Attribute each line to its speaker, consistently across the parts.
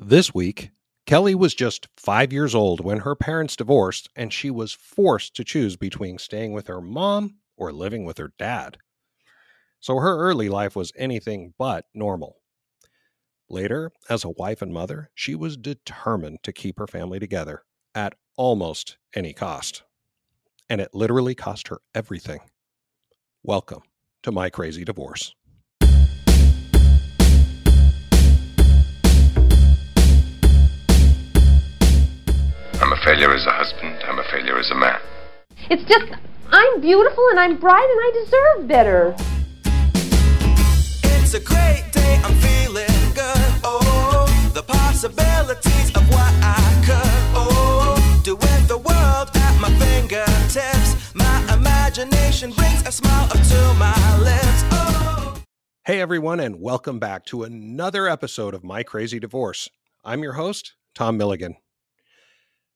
Speaker 1: This week, Kellie was just five years old when her parents divorced, and she was forced to choose between staying with her mom or living with her dad. So her early life was anything but normal. Later, as a wife and mother, she was determined to keep her family together at almost any cost. And it literally cost her everything. Welcome to My Crazy Divorce.
Speaker 2: A failure as a husband. I'm a failure as a man.
Speaker 3: It's just, I'm beautiful and I'm bright and I deserve better.
Speaker 4: It's a great day, I'm feeling good. Oh, the possibilities of what I could. Oh, do with the world at my fingertips. My imagination brings a smile up to my lips. Oh.
Speaker 1: Hey, everyone, and welcome back to another episode of My Crazy Divorce. I'm your host, Tom Milligan.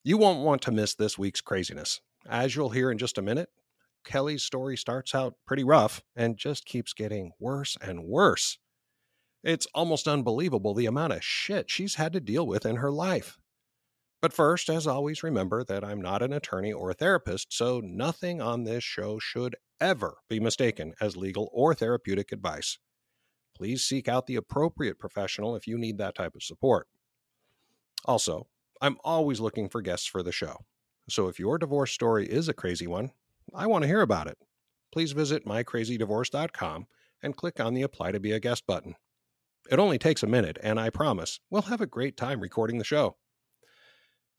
Speaker 1: You won't want to miss this week's craziness. As you'll hear in just a minute, Kellie's story starts out pretty rough and just keeps getting worse and worse. It's almost unbelievable the amount of shit she's had to deal with in her life. But first, as always, remember that I'm not an attorney or a therapist, so nothing on this show should ever be mistaken as legal or therapeutic advice. Please seek out the appropriate professional if you need that type of support. Also, I'm always looking for guests for the show. So if your divorce story is a crazy one, I want to hear about it. Please visit mycrazydivorce.com and click on the Apply to Be a Guest button. It only takes a minute, and I promise we'll have a great time recording the show.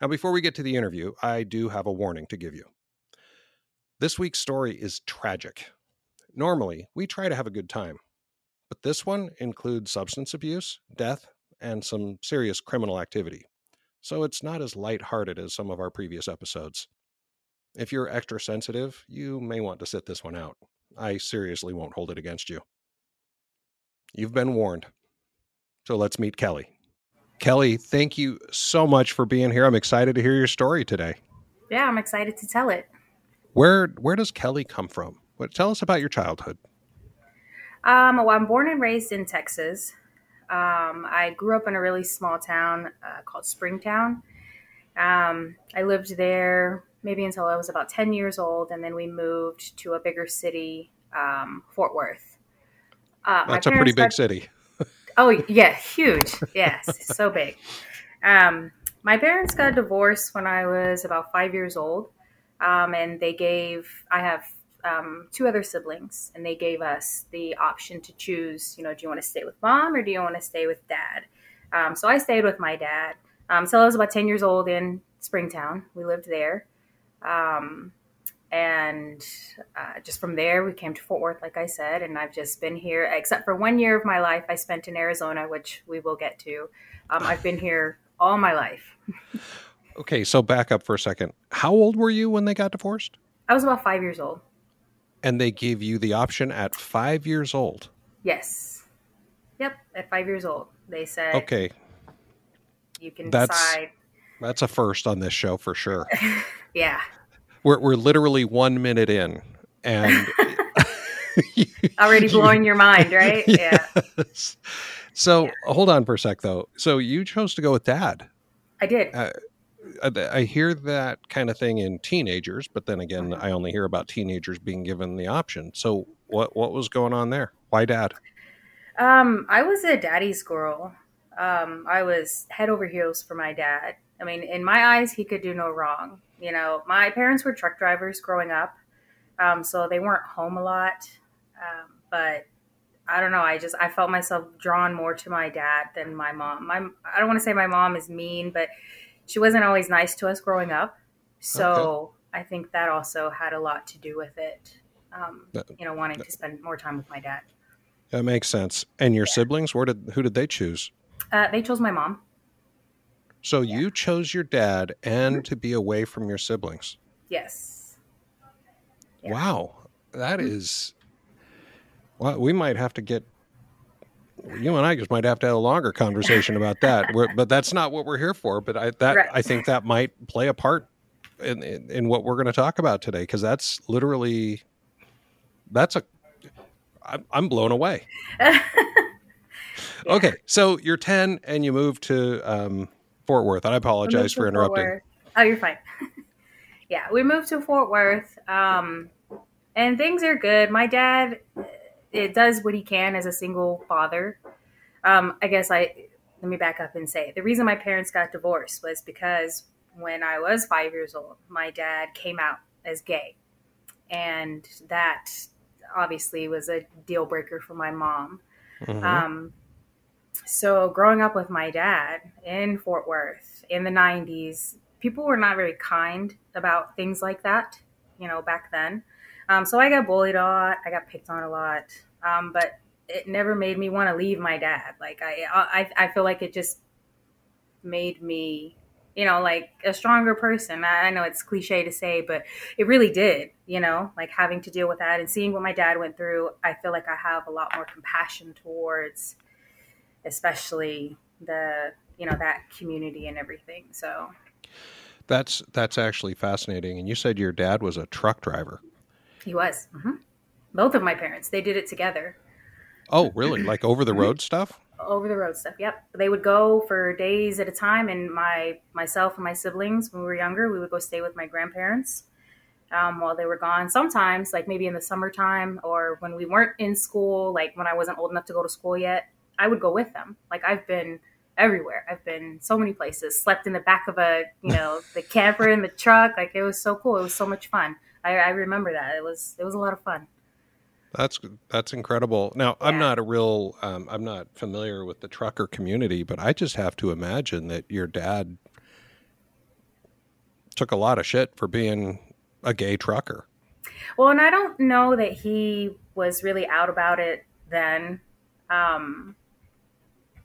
Speaker 1: Now, before we get to the interview, I do have a warning to give you. This week's story is tragic. Normally, we try to have a good time, but this one includes substance abuse, death, and some serious criminal activity so it's not as lighthearted as some of our previous episodes. If you're extra sensitive, you may want to sit this one out. I seriously won't hold it against you. You've been warned. So let's meet Kellie. Kellie, thank you so much for being here. I'm excited to hear your story today.
Speaker 5: Yeah, I'm excited to tell it.
Speaker 1: Where where does Kellie come from? What tell us about your childhood.
Speaker 5: Um, well, I'm born and raised in Texas. Um, I grew up in a really small town uh, called Springtown. Um, I lived there maybe until I was about 10 years old, and then we moved to a bigger city, um, Fort Worth.
Speaker 1: Uh, That's a pretty big city.
Speaker 5: oh, yeah, huge. Yes, so big. Um, my parents got divorced when I was about five years old, um, and they gave, I have um, two other siblings, and they gave us the option to choose. You know, do you want to stay with mom or do you want to stay with dad? Um, so I stayed with my dad. Um, so I was about ten years old in Springtown. We lived there, um, and uh, just from there we came to Fort Worth, like I said. And I've just been here, except for one year of my life I spent in Arizona, which we will get to. Um, I've been here all my life.
Speaker 1: okay, so back up for a second. How old were you when they got divorced?
Speaker 5: I was about five years old
Speaker 1: and they gave you the option at five years old.
Speaker 5: Yes. Yep, at five years old, they said.
Speaker 1: Okay.
Speaker 5: You can
Speaker 1: that's,
Speaker 5: decide.
Speaker 1: That's a first on this show for sure.
Speaker 5: yeah.
Speaker 1: We're we're literally one minute in, and
Speaker 5: already blowing your mind, right?
Speaker 1: Yes. Yeah. So yeah. hold on for a sec, though. So you chose to go with dad.
Speaker 5: I did. Uh,
Speaker 1: I hear that kind of thing in teenagers, but then again. I only hear about teenagers being given the option. So what what was going on there? Why dad?
Speaker 5: Um, I was a daddy's girl. Um, I was head over heels for my dad. I mean, in my eyes, he could do no wrong. You know, my parents were truck drivers growing up, um, so they weren't home a lot. Um, but I don't know. I just I felt myself drawn more to my dad than my mom. My I don't want to say my mom is mean, but she wasn't always nice to us growing up. So okay. I think that also had a lot to do with it. Um, you know, wanting to spend more time with my dad.
Speaker 1: That makes sense. And your yeah. siblings, where did who did they choose?
Speaker 5: Uh, they chose my mom.
Speaker 1: So yeah. you chose your dad and mm-hmm. to be away from your siblings.
Speaker 5: Yes.
Speaker 1: Yeah. Wow, that mm-hmm. is. Well, we might have to get you and I just might have to have a longer conversation about that. We're, but that's not what we're here for. But I that right. I think that might play a part in in, in what we're going to talk about today because that's literally that's a I'm, I'm blown away.
Speaker 5: Yeah.
Speaker 1: Okay, so you're 10 and you moved to um, Fort Worth. I apologize for interrupting.
Speaker 5: Oh, you're fine. yeah, we moved to Fort Worth, um, and things are good. My dad, it does what he can as a single father. Um, I guess I let me back up and say the reason my parents got divorced was because when I was five years old, my dad came out as gay, and that obviously was a deal breaker for my mom.
Speaker 1: Mhm.
Speaker 5: Um, so growing up with my dad in Fort Worth in the 90s, people were not very kind about things like that, you know, back then. Um, so I got bullied a lot. I got picked on a lot. Um, but it never made me want to leave my dad. Like I, I, I feel like it just made me, you know, like a stronger person. I, I know it's cliche to say, but it really did, you know, like having to deal with that and seeing what my dad went through. I feel like I have a lot more compassion towards, especially the, you know, that community and everything. So
Speaker 1: That's that's actually fascinating. And you said your dad was a truck driver.
Speaker 5: He was. hmm Both of my parents, they did it together.
Speaker 1: Oh, really? Like over the road stuff?
Speaker 5: over the road stuff. Yep. They would go for days at a time, and my myself and my siblings, when we were younger, we would go stay with my grandparents um, while they were gone. Sometimes, like maybe in the summertime, or when we weren't in school, like when I wasn't old enough to go to school yet, I would go with them. Like I've been everywhere. I've been so many places. Slept in the back of a you know the camper in the truck. Like it was so cool. It was so much fun. I, I remember that. It was it was a lot of fun.
Speaker 1: That's that's incredible. Now, I'm not a real um, I'm not familiar with the trucker community, but I just have to imagine that your dad took a lot of shit for being a gay trucker.
Speaker 5: Well, and I don't know that he was really out about it then. Um,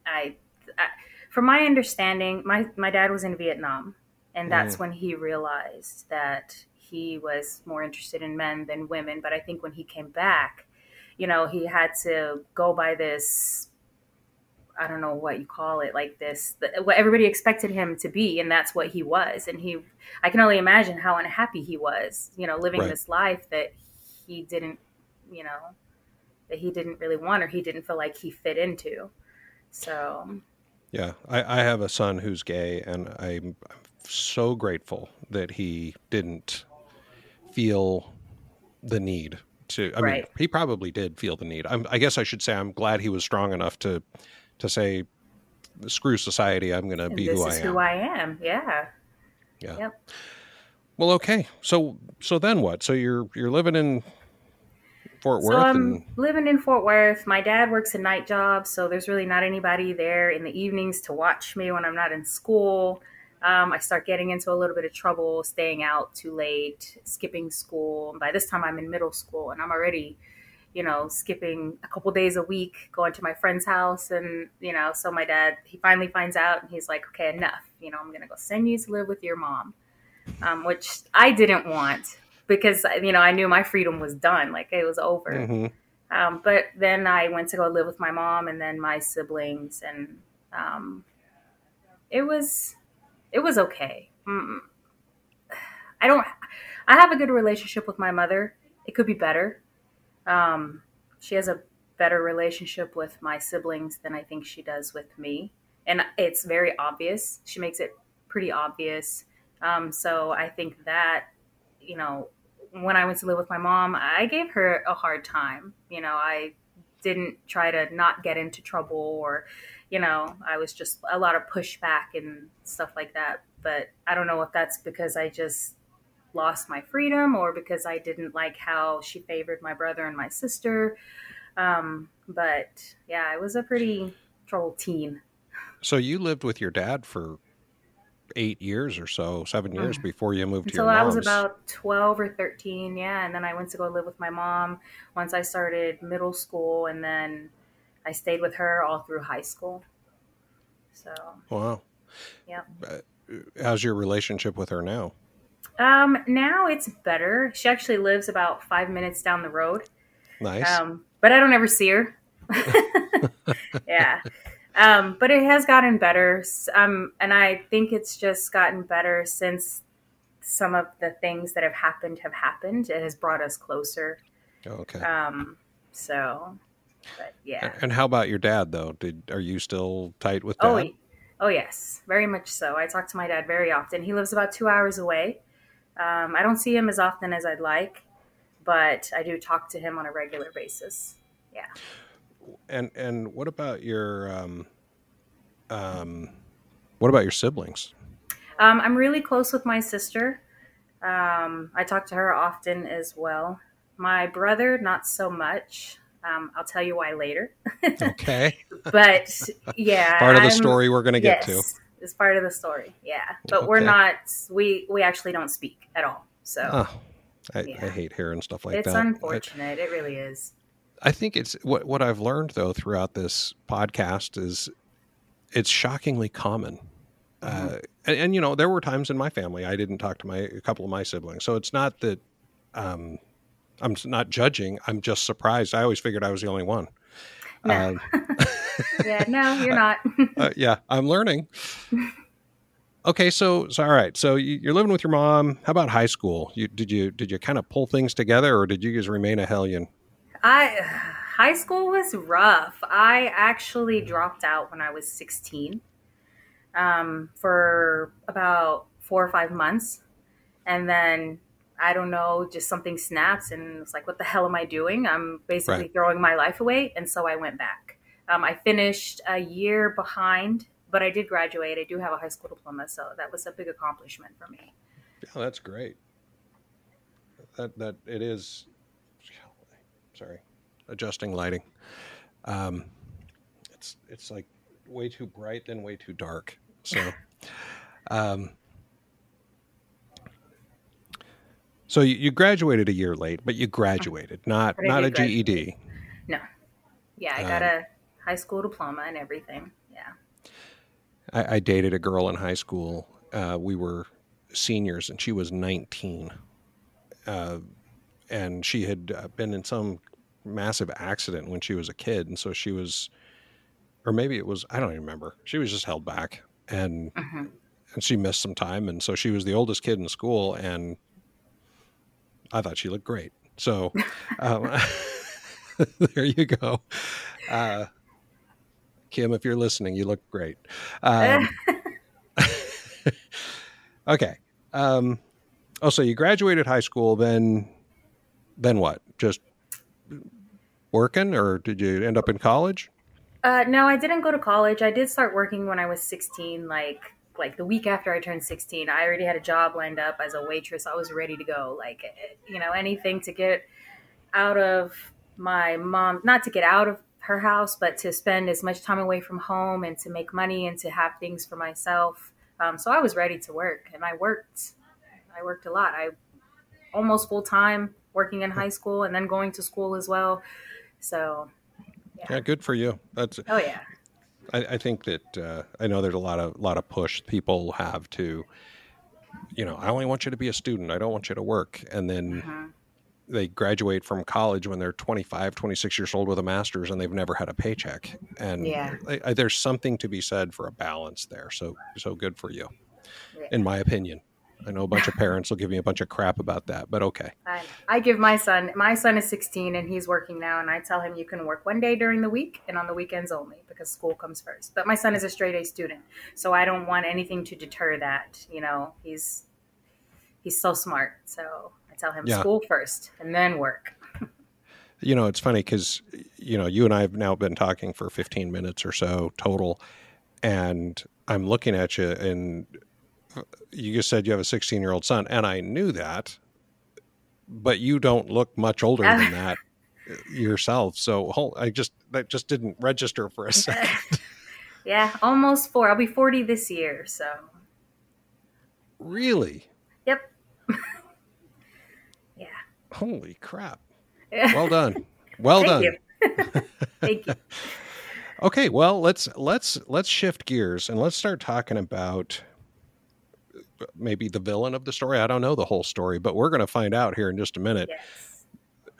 Speaker 5: I, I, from my understanding, my my dad was in Vietnam, and that's when he realized that he was more interested in men than women. But I think when he came back, you know, he had to go by this. I don't know what you call it, like this, what everybody expected him to be, and that's what he was. And he, I can only imagine how unhappy he was, you know, living
Speaker 1: Right.
Speaker 5: this life that he didn't, you know, that he didn't really want or he didn't feel like he fit into. So,
Speaker 1: Yeah, I, I have a son who's gay, and I'm, I'm so grateful that he didn't feel the need to. I mean, he probably did feel the need. I'm, I guess I should say I'm glad he was strong enough to to say, "Screw society, I'm going to be who I am."
Speaker 5: who I am. Yeah.
Speaker 1: yeah.
Speaker 5: Yep.
Speaker 1: Well, okay. So so then what? So you're you're living in Fort Worth,
Speaker 5: So I'm
Speaker 1: and
Speaker 5: living in Fort Worth. My dad works a night job, so there's really not anybody there in the evenings to watch me when I'm not in school. Um, I start getting into a little bit of trouble, staying out too late, skipping school. By this time, I'm in middle school, and I'm already, you know, skipping a couple days a week, going to my friend's house, and you know, so my dad he finally finds out, and he's like, "Okay, enough. You know, I'm gonna go send you to live with your mom," um, which I didn't want because you know I knew my freedom was done, like it was over.
Speaker 1: Mhm.
Speaker 5: Um, but then I went to go live with my mom and then my siblings, and um, it was it was okay. Mm, I don't. I have a good relationship with my mother. It could be better. Um, she has a better relationship with my siblings than I think she does with me, and it's very obvious. She makes it pretty obvious. Um, so I think that you know when I went to live with my mom, I gave her a hard time. You know, I didn't try to not get into trouble or, you know, I was just a lot of pushback and stuff like that. But I don't know if that's because I just lost my freedom or because I didn't like how she favored my brother and my sister. Um, but yeah, I was a pretty troubled teen.
Speaker 1: so you lived with your dad for eight years or so, seven years before you moved to
Speaker 5: Until
Speaker 1: your
Speaker 5: I was about 12 or 13, yeah. And then I went to go live with my mom once I started middle school. And then I stayed with her all through high school. So,
Speaker 1: wow.
Speaker 5: Yep.
Speaker 1: Uh, How's your relationship with her now?
Speaker 5: um, now it's better. She actually lives about five minutes down the road.
Speaker 1: Nice.
Speaker 5: Um, but I don't ever see her. yeah. Um, but it has gotten better. Um, and I think it's just gotten better since some of the things that have happened have happened. It has brought us closer.
Speaker 1: okay.
Speaker 5: Um, so But yeah.
Speaker 1: And how about your dad though? Did are you still tight with dad?
Speaker 5: Oh, oh yes, very much so. I talk to my dad very often. He lives about two hours away. Um, I don't see him as often as I'd like, but I do talk to him on a regular basis. Yeah.
Speaker 1: And and what about your um um what about your siblings?
Speaker 5: Um, I'm really close with my sister. Um, I talk to her often as well. My brother, not so much. Um, I'll tell you why later.
Speaker 1: Okay.
Speaker 5: but yeah,
Speaker 1: Part of the
Speaker 5: I'm-
Speaker 1: story we're going to get to.
Speaker 5: yes, It's part of the story. Yeah, but we're not. We we actually don't speak at all. So
Speaker 1: Oh, I, I
Speaker 5: Yeah.
Speaker 1: hate hearing stuff like
Speaker 5: it's
Speaker 1: that. It's
Speaker 5: unfortunate. It really is.
Speaker 1: I think it's what what I've learned though throughout this podcast is it's shockingly common. Uh, and, and you know, there were times in my family I didn't talk to my a couple of my siblings, so it's not that um, I'm not judging. I'm just surprised. I always figured I was the only one.
Speaker 5: No.
Speaker 1: Um,
Speaker 5: Yeah, no, you're not.
Speaker 1: uh, yeah, I'm learning. Okay, so so all right. So you, you're living with your mom. How about high school? You did you did you kind of pull things together, or did you just remain a hellion?
Speaker 5: I high school was rough. I actually dropped out when I was 16 um, for about four or five months, and then I don't know, just something snaps, and it's like, what the hell am I doing? I'm basically
Speaker 1: Right.
Speaker 5: throwing my life away, and so I went back. Um, I finished a year behind, but I did graduate. I do have a high school diploma, so that was a big accomplishment for me.
Speaker 1: Yeah, that's great. That that it is. Sorry, adjusting lighting. Um, it's it's like way too bright then way too dark. So, um, so you, you graduated a year late, but you graduated, not not a
Speaker 5: graduate.
Speaker 1: GED.
Speaker 5: No, yeah, I got
Speaker 1: Um,
Speaker 5: a high school diploma and everything. Yeah.
Speaker 1: I, I dated a girl in high school. Uh, we were seniors, and she was 19. Uh, and she had uh, been in some massive accident when she was a kid. And so she was, or maybe it was, I don't even remember. She was just held back and,
Speaker 5: Mhm.
Speaker 1: and she missed some time. And so she was the oldest kid in school. And I thought she looked great. So um, there you go. Uh, Kim, if you're listening, you look great. Um, okay. Um, oh, so you graduated high school, then, then what? Just working, or did you end up in college?
Speaker 5: Uh, no, I didn't go to college. I did start working when I was 16, like like the week after I turned 16. I already had a job lined up as a waitress. I was ready to go. Like, you know, anything to get out of my mom, not to get out of her house, but to spend as much time away from home and to make money and to have things for myself. Um, so I was ready to work, and I worked. I worked a lot. I almost full time working in high school and then going to school as well. So,
Speaker 1: Yeah, good for you. That's.
Speaker 5: oh yeah.
Speaker 1: I, I think that uh, I know there's a lot of lot of push people have to. You know, I only want you to be a student. I don't want you to work, and then
Speaker 5: Mhm.
Speaker 1: they graduate from college when they're 25 26 years old with a master's and they've never had a paycheck and
Speaker 5: Yeah.
Speaker 1: I, I, there's something to be said for a balance there so so good for you
Speaker 5: Yeah.
Speaker 1: in my opinion i know a bunch of parents will give me a bunch of crap about that but okay
Speaker 5: I, I give my son, my son is 16 and he's working now, and I tell him you can work one day during the week and on the weekends only because school comes first. But my son is a straight A student, so I don't want anything to deter that. You know, he's he's so smart, so I tell him
Speaker 1: Yeah.
Speaker 5: school first and then work.
Speaker 1: you know it's funny because you know you and i have now been talking for 15 minutes or so total and i'm looking at you and you just said you have a 16 year old son and i knew that but you don't look much older than that uh, yourself so i just that just didn't register for a second
Speaker 5: Yeah, almost four. I'll be 40 this year, so
Speaker 1: really
Speaker 5: yep. yeah.
Speaker 1: holy crap well done well
Speaker 5: Thank
Speaker 1: done
Speaker 5: you. Thank you.
Speaker 1: Okay, well, let's let's let's shift gears and let's start talking about maybe the villain of the story. I don't know the whole story, but we're going to find out here in just a minute.
Speaker 5: Yes.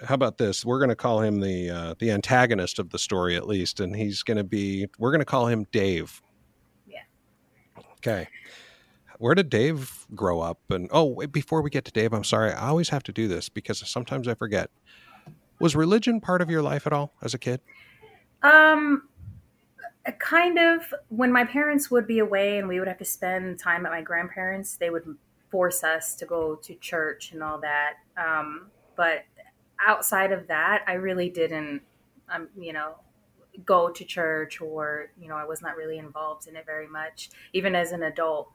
Speaker 1: How about this? We're going to call him the uh, the antagonist of the story at least, and he's going to be. We're going to call him Dave.
Speaker 5: Yeah.
Speaker 1: Okay. Where did Dave grow up? And oh, wait, before we get to Dave, I'm sorry. I always have to do this because sometimes I forget. Was religion part of your life at all as a kid?
Speaker 5: Um, kind of when my parents would be away and we would have to spend time at my grandparents, they would force us to go to church and all that. Um, but outside of that, I really didn't, um, you know, go to church or, you know, I was not really involved in it very much. Even as an adult,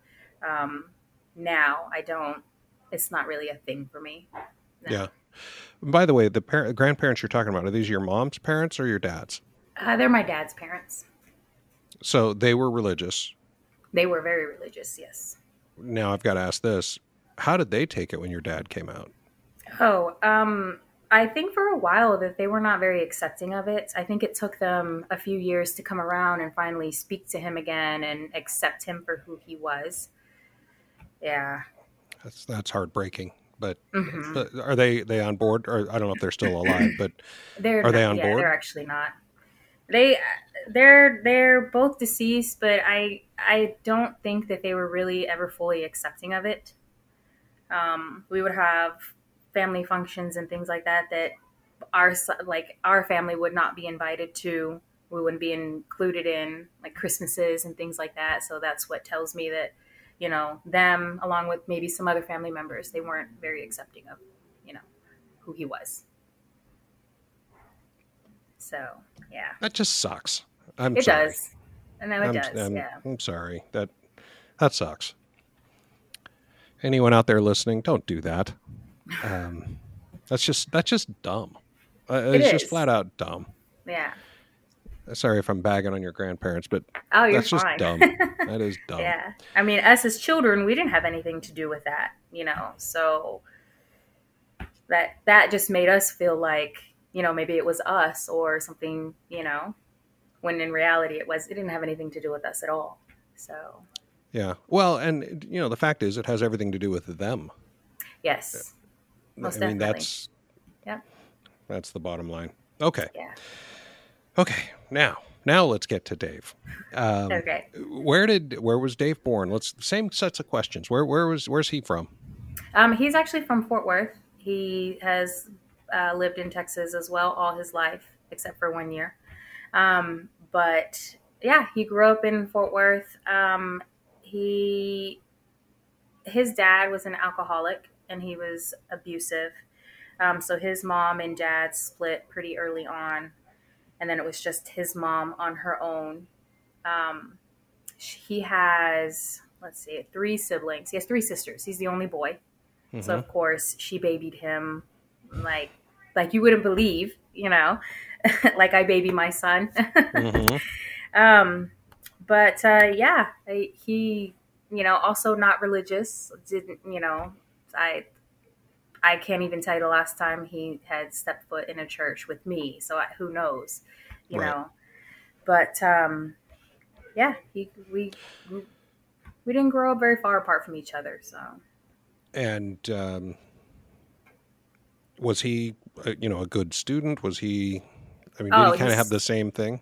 Speaker 5: um, now I don't, it's not really a thing for me. No.
Speaker 1: Yeah. By the way, the par- grandparents you're talking about, are these your mom's parents or your dad's?
Speaker 5: Uh, they're my dad's parents.
Speaker 1: So they were religious.
Speaker 5: They were very religious, yes.
Speaker 1: Now I've got to ask this. How did they take it when your dad came out?
Speaker 5: Oh, um, I think for a while that they were not very accepting of it. I think it took them a few years to come around and finally speak to him again and accept him for who he was. Yeah.
Speaker 1: That's that's heartbreaking. But,
Speaker 5: Mhm.
Speaker 1: but are they they on board? Or I don't know if they're still alive, but
Speaker 5: They're
Speaker 1: Are they on
Speaker 5: yeah,
Speaker 1: board?
Speaker 5: They're actually not. They they're they're both deceased, but I I don't think that they were really ever fully accepting of it. Um, we would have family functions and things like that that our like our family would not be invited to. We wouldn't be included in like Christmases and things like that. So that's what tells me that you know them along with maybe some other family members they weren't very accepting of you know who he was. So yeah,
Speaker 1: that just sucks. I'm
Speaker 5: it
Speaker 1: sorry.
Speaker 5: does. I know it
Speaker 1: I'm,
Speaker 5: does.
Speaker 1: I'm,
Speaker 5: yeah.
Speaker 1: I'm sorry. That that sucks. Anyone out there listening, don't do that. Um, that's just that's just dumb. Uh,
Speaker 5: It
Speaker 1: it's just flat out dumb.
Speaker 5: Yeah.
Speaker 1: Sorry if I'm bagging on your grandparents, but
Speaker 5: Oh, you're
Speaker 1: that's just dumb. That is dumb.
Speaker 5: yeah. I mean, us as children, we didn't have anything to do with that, you know. So that that just made us feel like, you know, maybe it was us or something, you know, when in reality it was it didn't have anything to do with us at all. So,
Speaker 1: Yeah. Well, and you know, the fact is, it has everything to do with them.
Speaker 5: yes. Most
Speaker 1: I mean,
Speaker 5: definitely.
Speaker 1: that's
Speaker 5: yeah.
Speaker 1: that's the bottom line. Okay.
Speaker 5: Yeah.
Speaker 1: Okay. Now, now let's get to Dave. Um,
Speaker 5: Okay.
Speaker 1: Where did where was Dave born? Let's same sets of questions. Where where was where's he from?
Speaker 5: Um, he's actually from Fort Worth. He has uh, lived in Texas as well all his life, except for one year. Um, but yeah, he grew up in Fort Worth. Um, he his dad was an alcoholic and he was abusive. Um, so his mom and dad split pretty early on, and then it was just his mom on her own. Um, he has let's see, three siblings. He has three sisters. He's the only boy. So of course she babied him like like you wouldn't believe, you know, like I baby my son.
Speaker 1: Mhm.
Speaker 5: um, but uh, yeah, I, he, you know, also not religious. Didn't you know? I I can't even tell you the last time he had stepped foot in a church with me. So I, who knows, you
Speaker 1: Right.
Speaker 5: know? But um, yeah, he we we didn't grow up very far apart from each other. So
Speaker 1: And um, was he, uh, you know, a good student? Was he? I mean, did
Speaker 5: Oh,
Speaker 1: he kind of have the same thing?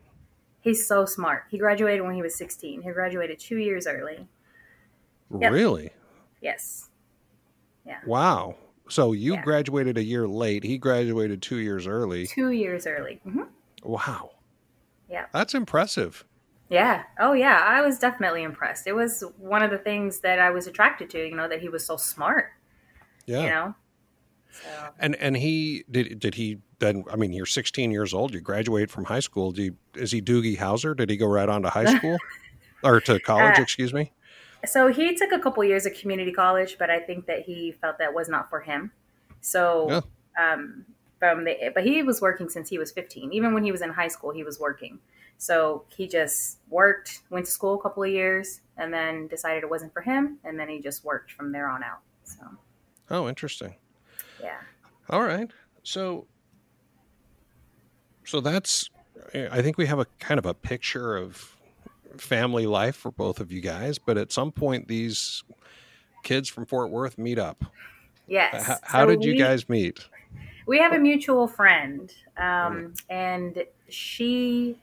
Speaker 5: he's so smart. He graduated when he was 16. He graduated two years early. Yep.
Speaker 1: Really?
Speaker 5: Yes. Yeah.
Speaker 1: Wow. So you
Speaker 5: Yeah.
Speaker 1: graduated a year late. He graduated two years early.
Speaker 5: Two years early. hmm
Speaker 1: Wow.
Speaker 5: Yeah.
Speaker 1: That's impressive.
Speaker 5: Yeah. Oh, yeah. I was definitely impressed. It was one of the things that I was attracted to, you know, that he was so smart,
Speaker 1: Yeah.
Speaker 5: you know? So,
Speaker 1: And and he did did he then? I mean, you're 16 years old. You graduate from high school. Do you, is he Doogie Howser? Did he go right on to high school or to college?
Speaker 5: Uh,
Speaker 1: excuse me.
Speaker 5: so he took a couple years of community college, but I think that he felt that was not for him. So,
Speaker 1: Yeah.
Speaker 5: um, from the, but he was working since he was 15. Even when he was in high school, he was working. So he just worked, went to school a couple of years, and then decided it wasn't for him, and then he just worked from there on out. So,
Speaker 1: Oh, interesting.
Speaker 5: Yeah.
Speaker 1: All right. So so that's I think we have a kind of a picture of family life for both of you guys, but at some point these kids from Fort Worth meet up.
Speaker 5: Yes.
Speaker 1: H- how
Speaker 5: So
Speaker 1: did you
Speaker 5: we-
Speaker 1: guys meet?
Speaker 5: We have a mutual friend, um, and she.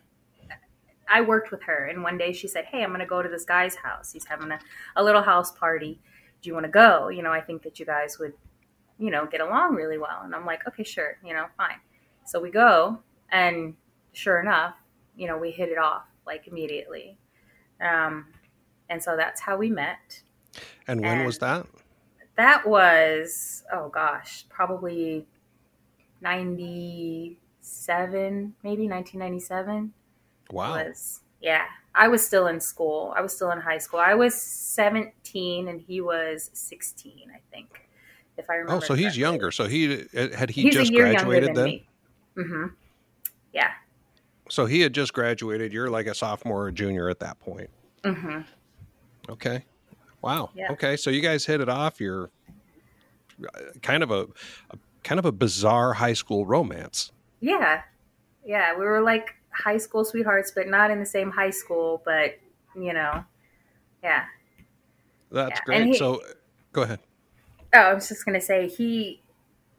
Speaker 5: I worked with her, and one day she said, "Hey, I'm going to go to this guy's house. He's having a, a little house party. Do you want to go? You know, I think that you guys would, you know, get along really well." And I'm like, "Okay, sure. You know, fine." So we go, and sure enough, you know, we hit it off like immediately. Um, and so that's how we met.
Speaker 1: And when was that?
Speaker 5: That was, oh gosh, probably 97, maybe 1997.
Speaker 1: Wow.
Speaker 5: Was, yeah. I was still in school. I was still in high school. I was 17 and he was 16, I think. If I remember.
Speaker 1: Oh, so he's younger. So he had he
Speaker 5: He's
Speaker 1: just graduated then?
Speaker 5: me. hmm Yeah.
Speaker 1: So he had just graduated. You're like a sophomore or junior at that point.
Speaker 5: hmm
Speaker 1: Okay. Wow.
Speaker 5: Yeah.
Speaker 1: Okay. So you guys hit it off. You're uh, kind of a, a kind of a bizarre high school romance.
Speaker 5: Yeah. Yeah. We were like high school sweethearts, but not in the same high school, but you know, yeah.
Speaker 1: That's
Speaker 5: Yeah,
Speaker 1: great.
Speaker 5: he-
Speaker 1: so go ahead.
Speaker 5: Oh, I was just gonna say he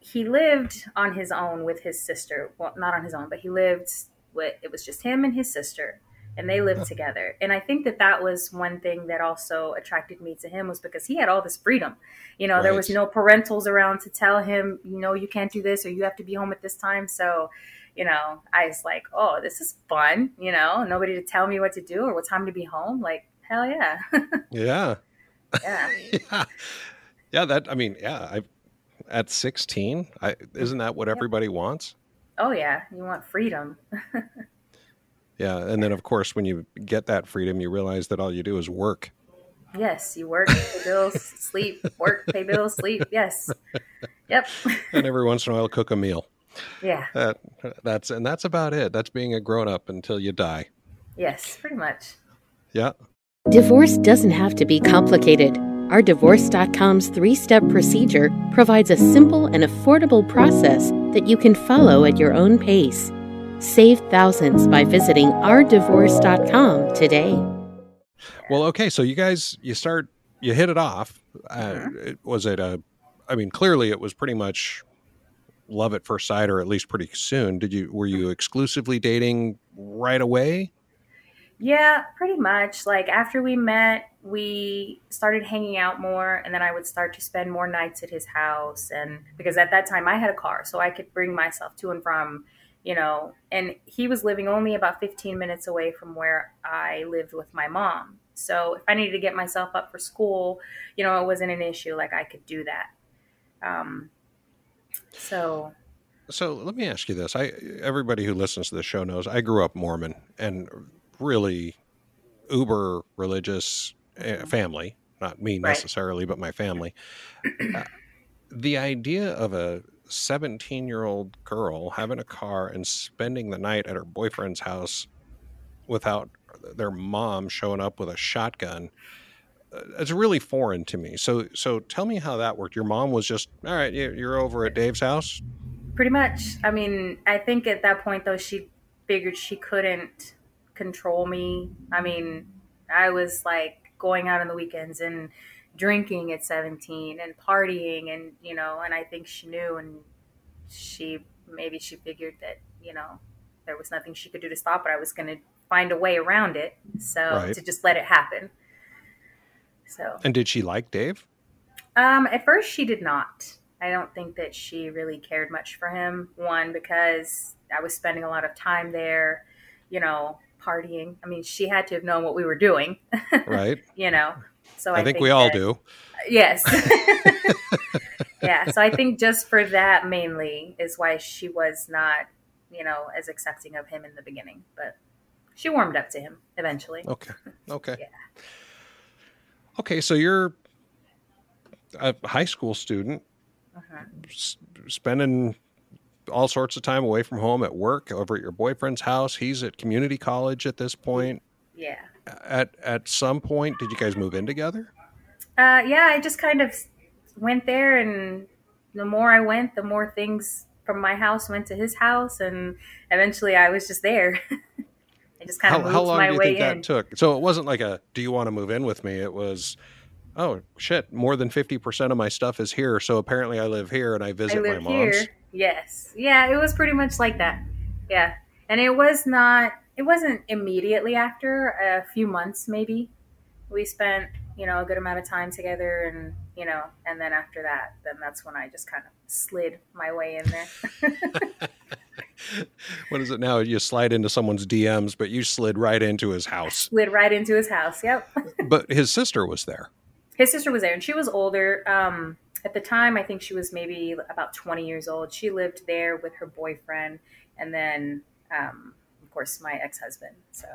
Speaker 5: he lived on his own with his sister. Well, not on his own, but he lived with it was just him and his sister, and they lived together. And I think that that was one thing that also attracted me to him was because he had all this freedom. You know, there was no parentals around to tell him, you know, you can't do this or you have to be home at this time. So, you know, I was like, oh, this is fun. You know, nobody to tell me what to do or what time to be home. Like, hell yeah,
Speaker 1: Yeah.
Speaker 5: yeah.
Speaker 1: yeah. Yeah. That, I mean, yeah. I, at 16, I, isn't that what everybody wants?
Speaker 5: Oh yeah, you want freedom.
Speaker 1: Yeah. And then, of course, when you get that freedom, you realize that all you do is work.
Speaker 5: Yes, you work, pay bills, sleep, work, pay bills, sleep. Yes. Yep.
Speaker 1: And every once in a while, cook a meal.
Speaker 5: yeah.
Speaker 1: That, that's, and that's about it. That's being a grown up until you die.
Speaker 5: Yes, pretty much.
Speaker 1: Yeah.
Speaker 6: Divorce doesn't have to be complicated. Our Divorce.com's three step procedure provides a simple and affordable process that you can follow at your own pace. Save thousands by visiting ourdivorce.com today.
Speaker 1: Well, okay. So you guys, you start, you hit it off. Uh, it, was it a, I mean, clearly it was pretty much love at first sight, or at least pretty soon. Did you, were you exclusively dating right away?
Speaker 5: Yeah, pretty much. Like after we met, we started hanging out more, and then I would start to spend more nights at his house. And because at that time I had a car, so I could bring myself to and from, you know, and he was living only about 15 minutes away from where I lived with my mom. So if I needed to get myself up for school, you know, it wasn't an issue. Like I could do that. Um, so
Speaker 1: So let me ask you this. I, everybody who listens to the show knows I grew up Mormon and really uber religious uh, family, not me
Speaker 5: Right.
Speaker 1: necessarily, but my family. Uh, the idea of a 17 year old girl having a car and spending the night at her boyfriend's house without their mom showing up with a shotgun uh, it's really foreign to me so so tell me how that worked your mom was just all right you're over at dave's house
Speaker 5: Pretty much. I mean, I think at that point though she figured she couldn't control me. I mean, I was like going out on the weekends and drinking at 17 and partying and you know, and I think she knew and she maybe she figured that, you know, there was nothing she could do to stop it. I was going to find a way around it. So
Speaker 1: Right.
Speaker 5: to just let it happen. So
Speaker 1: and did she like dave
Speaker 5: um, at first, she did not. I don't think that she really cared much for him. One, because I was spending a lot of time there, you know, partying. I mean, she had to have known what we were doing,
Speaker 1: right
Speaker 5: you know. So I,
Speaker 1: i think we all
Speaker 5: that-
Speaker 1: do
Speaker 5: Yes. yeah. So I think just for that mainly is why she was not, you know, as accepting of him in the beginning. But she warmed up to him eventually.
Speaker 1: okay okay
Speaker 5: Yeah.
Speaker 1: okay so you're a high school student
Speaker 5: Uh-huh.
Speaker 1: s- spending all sorts of time away from home at work over at your boyfriend's house he's at community college at this point
Speaker 5: Yeah.
Speaker 1: at at some point did you guys move in together
Speaker 5: Uh, yeah, I just kind of went there, and the more I went, the more things from my house went to his house, and eventually I was just there. I just kind
Speaker 1: how,
Speaker 5: of moved
Speaker 1: how long
Speaker 5: my
Speaker 1: do you
Speaker 5: way
Speaker 1: think
Speaker 5: in.
Speaker 1: that took so it wasn't like a do you want to move in with me it was oh shit more than 50% of my stuff is here so apparently i live here and i
Speaker 5: I
Speaker 1: visit
Speaker 5: live
Speaker 1: my mom's
Speaker 5: here. Yes, yeah, it was pretty much like that. Yeah, and it was not. It wasn't immediately after. A few months, maybe. We spent, you know, a good amount of time together, and you know, and then after that, then that's when I just kind of slid my way in there.
Speaker 1: what is it now? You slide into someone's DMs, but you slid right into his house.
Speaker 5: Slid right into his house. Yep.
Speaker 1: but his sister was there.
Speaker 5: His sister was there, and she was older. Um, at the time, I think she was maybe about 20 years old. She lived there with her boyfriend, and then, um, of course, my ex husband. So,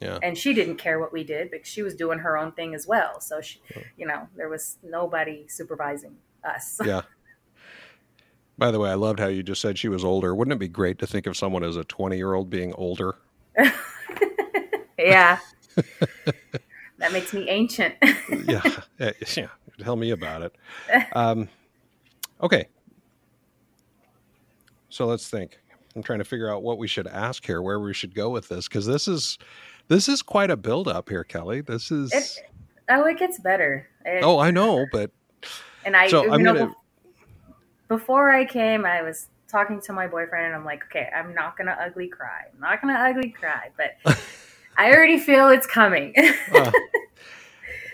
Speaker 1: Yeah.
Speaker 5: and she didn't care what we did because she was doing her own thing as well. So, she, you know, there was nobody supervising us.
Speaker 1: Yeah. By the way, I loved how you just said she was older. Wouldn't it be great to think of someone as a 20 year old being older?
Speaker 5: yeah. that makes me ancient.
Speaker 1: yeah. yeah. Tell me about it. Um, okay. So let's think. I'm trying to figure out what we should ask here, where we should go with this, because this is this is quite a build up here, Kellie. This is
Speaker 5: It- oh, it gets better. It-
Speaker 1: oh, I know, but
Speaker 5: And I,
Speaker 1: So,
Speaker 5: you
Speaker 1: I'm
Speaker 5: know,
Speaker 1: gonna-
Speaker 5: before I came, I was talking to my boyfriend, and I'm like, okay, I'm not gonna ugly cry. I'm not gonna ugly cry, but I already feel it's coming.
Speaker 1: uh,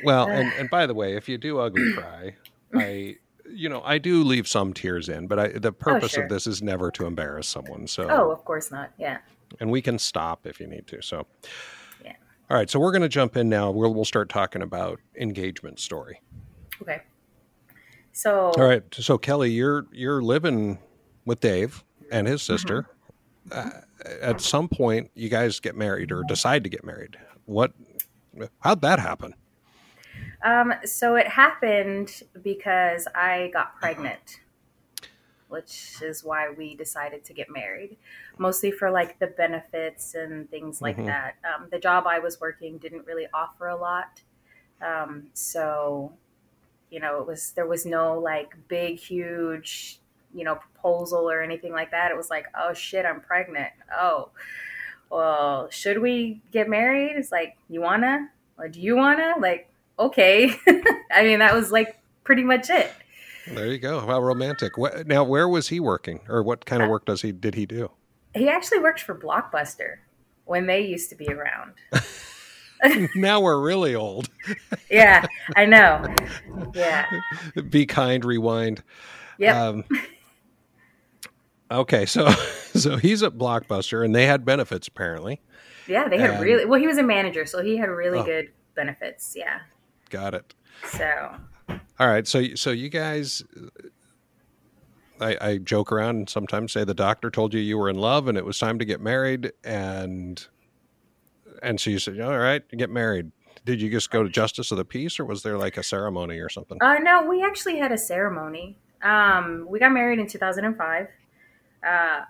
Speaker 1: well, and and by the way, if you do ugly cry, I you know I do leave some tears in, but I the purpose
Speaker 5: sure.
Speaker 1: of this is never to embarrass someone. So
Speaker 5: oh, of course not. Yeah.
Speaker 1: and we can stop if you need to. So,
Speaker 5: Yeah.
Speaker 1: All right, so we're going to jump in now. We'll we'll start talking about engagement story.
Speaker 5: Okay. So.
Speaker 1: All right, so Kellie, you're you're living with Dave and his sister. Uh, at some point, you guys get married or decide to get married. What? How'd that happen?
Speaker 5: Um, so it happened because I got pregnant, which is why we decided to get married, mostly for like the benefits and things like
Speaker 1: Mhm.
Speaker 5: that. Um, the job I was working didn't really offer a lot, um, so you know it was there was no like big huge you know proposal or anything like that. It was like oh shit I'm pregnant. Oh well should we get married? It's like you wanna or do you wanna like okay. I mean, that was like pretty much it.
Speaker 1: There you go. How romantic. Now, where was he working, or what kind of work does he did he do?
Speaker 5: He actually worked for Blockbuster when they used to be around.
Speaker 1: now we're really old.
Speaker 5: Yeah, I know. Yeah.
Speaker 1: Be kind. Rewind.
Speaker 5: Yep.
Speaker 1: Um, okay, so so he's at Blockbuster, and they had benefits apparently.
Speaker 5: yeah, they had
Speaker 1: and-
Speaker 5: really well. He was a manager, so he had really
Speaker 1: Oh.
Speaker 5: good benefits. Yeah.
Speaker 1: Got it.
Speaker 5: So
Speaker 1: All right, so so you guys, I, I joke around and sometimes say the doctor told you you were in love and it was time to get married, and and so you said, all right, get married. Did you just go to justice of the peace, or was there like a ceremony or something?
Speaker 5: Uh, no, we actually had a ceremony. Um, we got married in 2005. Uh,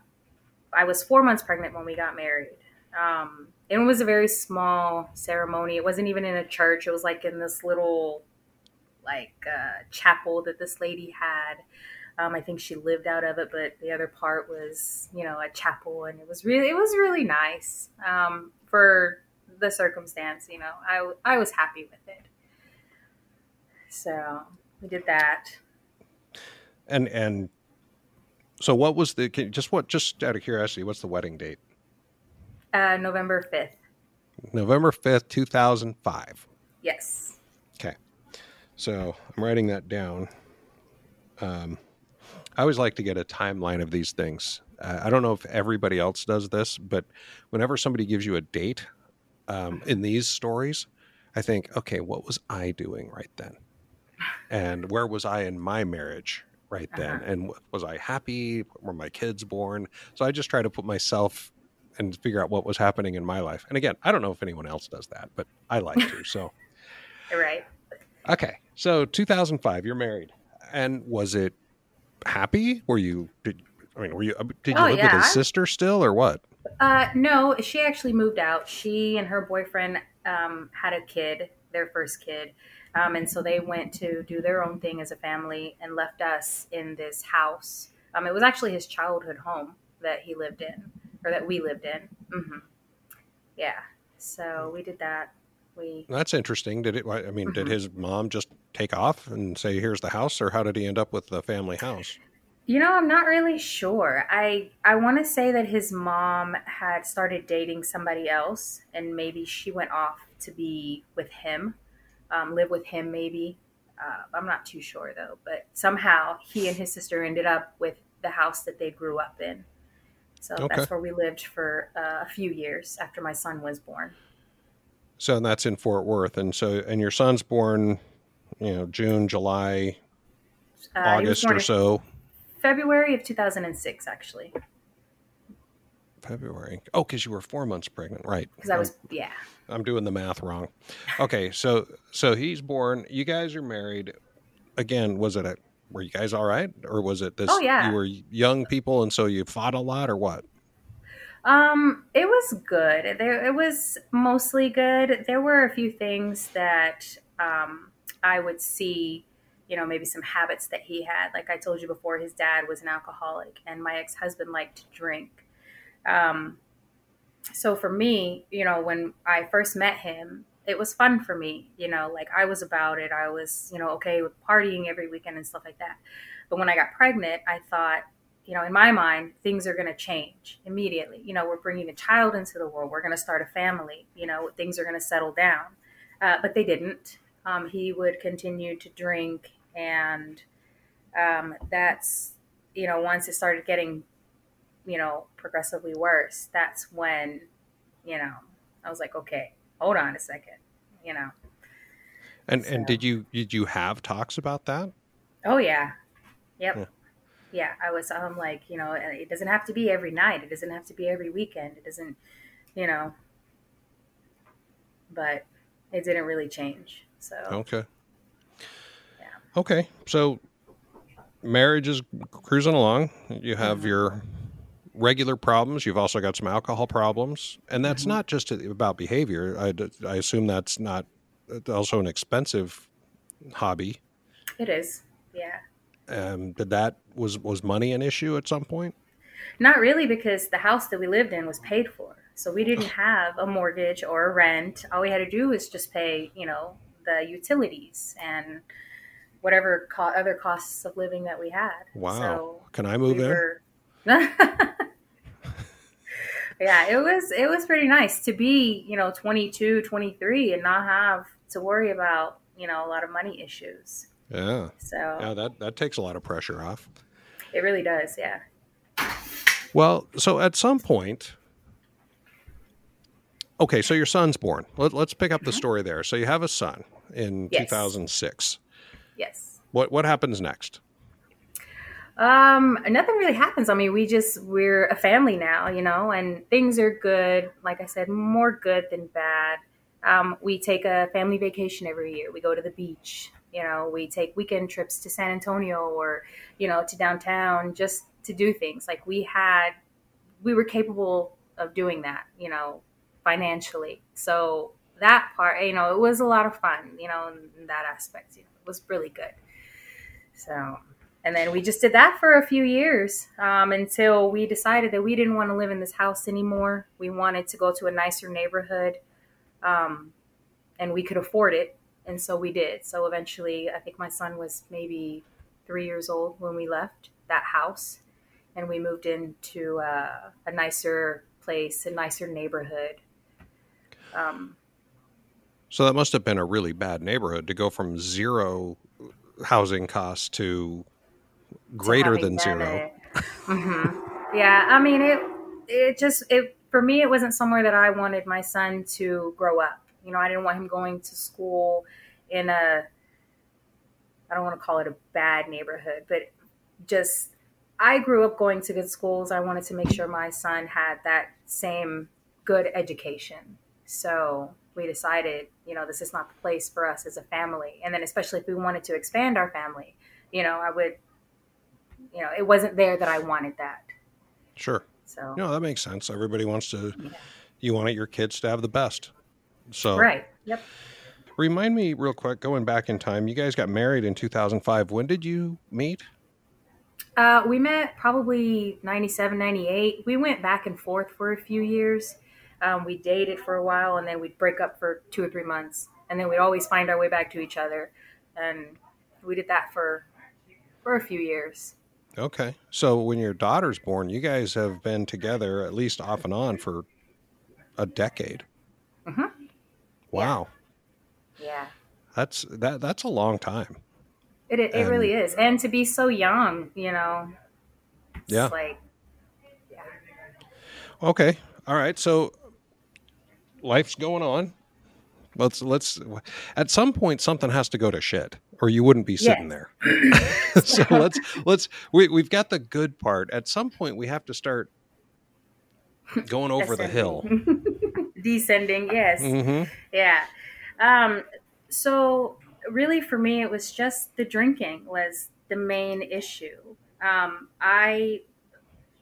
Speaker 5: I was four months pregnant when we got married. Um, it was a very small ceremony. It wasn't even in a church. It was like in this little, like, uh, chapel that this lady had. Um, I think she lived out of it, but the other part was, you know, a chapel, and it was really, it was really nice um, for the circumstance. You know, I I was happy with it. So we did that.
Speaker 1: And and so what was the can- just what just out of curiosity, what's the wedding date?
Speaker 5: Uh, November 5th.
Speaker 1: November fifth, two thousand five.
Speaker 5: Yes.
Speaker 1: Okay. So I'm writing that down. Um, I always like to get a timeline of these things. Uh, I don't know if everybody else does this, but whenever somebody gives you a date um, in these stories, I think, okay, what was I doing right then? And where was I in my marriage right then?
Speaker 5: Uh-huh.
Speaker 1: And was I happy? Were my kids born? So I just try to put myself and figure out what was happening in my life. And again, I don't know if anyone else does that, but I like to. So.
Speaker 5: Right.
Speaker 1: Okay, so 2005, you're married, and was it happy? Were you? Did I mean? Were you? uh, Did you
Speaker 5: Oh,
Speaker 1: live with
Speaker 5: yeah.
Speaker 1: his sister still, or what?
Speaker 5: Uh, no, she actually moved out. She and her boyfriend um, had a kid, their first kid. Um, and so they went to do their own thing as a family and left us in this house. Um, it was actually his childhood home that he lived in, or that we lived in. hmm Yeah. So we did that. We
Speaker 1: That's interesting. Did it? I mean, did
Speaker 5: Mhm.
Speaker 1: his mom just take off and say, "Here's the house," or how did he end up with the family house?
Speaker 5: You know, I'm not really sure. I I want to say that his mom had started dating somebody else, and maybe she went off to be with him, um, live with him. Maybe uh, I'm not too sure though. But somehow he and his sister ended up with the house that they grew up in. So
Speaker 1: Okay.
Speaker 5: that's where we lived for uh, a few years after my son was born.
Speaker 1: So that's in Fort Worth, and so and your son's born, you know, June, July,
Speaker 5: Uh,
Speaker 1: August or so.
Speaker 5: February of 2006, actually,
Speaker 1: February. Oh, because you were four months pregnant, right?
Speaker 5: because I was yeah.
Speaker 1: I'm doing the math wrong. Okay, so so he's born. You guys are married. Again, was it a? Were you guys all right, or was it this?
Speaker 5: Oh, yeah.
Speaker 1: You were young people, and so you fought a lot, or what?
Speaker 5: Um, it was good. There, it was mostly good. There were a few things that um, I would see, you know, maybe some habits that he had. Like I told you before, his dad was an alcoholic, and my ex husband liked to drink. Um, so for me, you know, when I first met him, it was fun for me. You know, like I was about it. I was, you know, okay with partying every weekend and stuff like that. But when I got pregnant, I thought, you know, in my mind, things are going to change immediately. You know, we're bringing a child into the world. We're going to start a family. You know, things are going to settle down. Uh, but they didn't. Um, he would continue to drink, and um, that's, you know, once it started getting, you know, progressively worse, that's when, you know, I was like, okay, hold on a second, you know.
Speaker 1: And and did you did you have talks about that?
Speaker 5: Oh yeah, yep.
Speaker 1: Yeah.
Speaker 5: Yeah. I was. I'm like, you know, it doesn't have to be every night. It doesn't have to be every weekend. It doesn't, you know. But it didn't really change. So
Speaker 1: Okay.
Speaker 5: Yeah.
Speaker 1: Okay. So marriage is cruising along. You have
Speaker 5: Mm-hmm.
Speaker 1: your regular problems. You've also got some alcohol problems, and that's
Speaker 5: Mm-hmm.
Speaker 1: not just about behavior. I assume that's not also an expensive hobby.
Speaker 5: it is. Yeah.
Speaker 1: Um, did that was was money an issue at some point?
Speaker 5: Not really, because the house that we lived in was paid for. So we didn't have a mortgage or a rent. All we had to do was just pay, you know, the utilities and whatever co- other costs of living that we had.
Speaker 1: Wow.
Speaker 5: So
Speaker 1: Can I move
Speaker 5: we
Speaker 1: in?
Speaker 5: were- yeah, it was it was pretty nice to be, you know, 22, 23 and not have to worry about, you know, a lot of money issues.
Speaker 1: Yeah.
Speaker 5: So
Speaker 1: Yeah, that that takes a lot of pressure off.
Speaker 5: it really does, yeah.
Speaker 1: Well, so at some point, okay, so your son's born. Let, let's pick up the mm-hmm. story there. So you have a son in
Speaker 5: Yes.
Speaker 1: 2006.
Speaker 5: Yes.
Speaker 1: What what happens next?
Speaker 5: Um, nothing really happens. I mean, we just we're a family now, you know, and things are good. Like I said, more good than bad. Um, we take a family vacation every year. We go to the beach. You know, we take weekend trips to San Antonio or you know to downtown just to do things. Like we had, we were capable of doing that. You know, financially. So that part, you know, it was a lot of fun. You know, in that aspect, you know, it was really good. So and then we just did that for a few years um, until we decided that we didn't want to live in this house anymore. We wanted to go to a nicer neighborhood, um, and we could afford it, and so we did. So eventually, I think my son was maybe three years old when we left that house, and we moved into uh, a nicer place, a nicer neighborhood. Um,
Speaker 1: So that must have been a really bad neighborhood to go from zero housing costs to greater than zero.
Speaker 5: been a- Mhm. Yeah, I mean it. It just it for me. It wasn't somewhere that I wanted my son to grow up. You know, I didn't want him going to school in a. I don't want to call it a bad neighborhood, but just I grew up going to good schools. I wanted to make sure my son had that same good education. So we decided, you know, this is not the place for us as a family. And then, especially if we wanted to expand our family, you know, I would, you know, it wasn't there that I wanted that.
Speaker 1: Sure.
Speaker 5: So,
Speaker 1: No, that makes sense. Everybody wants to. You want your kids to have the best. So
Speaker 5: right. Yep.
Speaker 1: Remind me real quick, going back in time, you guys got married in 2005. When did you meet?
Speaker 5: Uh, we met probably 97, 98. We went back and forth for a few years. Um, we dated for a while and then we'd break up for two or three months. And then we'd always find our way back to each other. And we did that for for a few years.
Speaker 1: Okay. So when your daughter's born, you guys have been together at least off and on for a decade.
Speaker 5: Mhm.
Speaker 1: Wow.
Speaker 5: Yeah.
Speaker 1: That's that that's a long time.
Speaker 5: It, it, it
Speaker 1: And-
Speaker 5: really is. And to be so young, you know, it's
Speaker 1: Yeah.
Speaker 5: like, yeah.
Speaker 1: okay. All right. So life's going on. Let's let's at some point something has to go to shit or you wouldn't be sitting there. so let's let's we we've got the good part. At some point we have to start going over the hill.
Speaker 5: Descending, yes.
Speaker 1: hmm
Speaker 5: Yeah. Um, so really for me it was just the drinking was the main issue. Um, I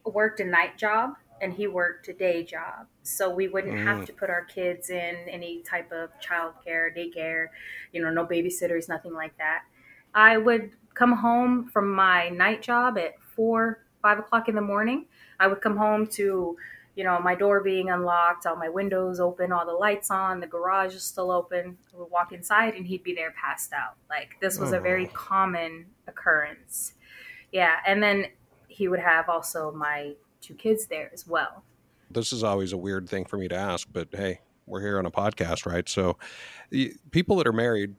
Speaker 5: worked a night job and he worked a day job. So we wouldn't
Speaker 1: Mm.
Speaker 5: have to put our kids in any type of childcare, daycare, you know, no babysitters, nothing like that. I would come home from my night job at four, five o'clock in the morning. I would come home to, you know, my door being unlocked, all my windows open, all the lights on, the garage is still open. I would walk inside and he'd be there passed out. Like this was a very
Speaker 1: Oh.
Speaker 5: common occurrence. Yeah. And then he would have also my two kids there as well.
Speaker 1: This is always a weird thing for me to ask, but hey, we're here on a podcast, right? So people that are married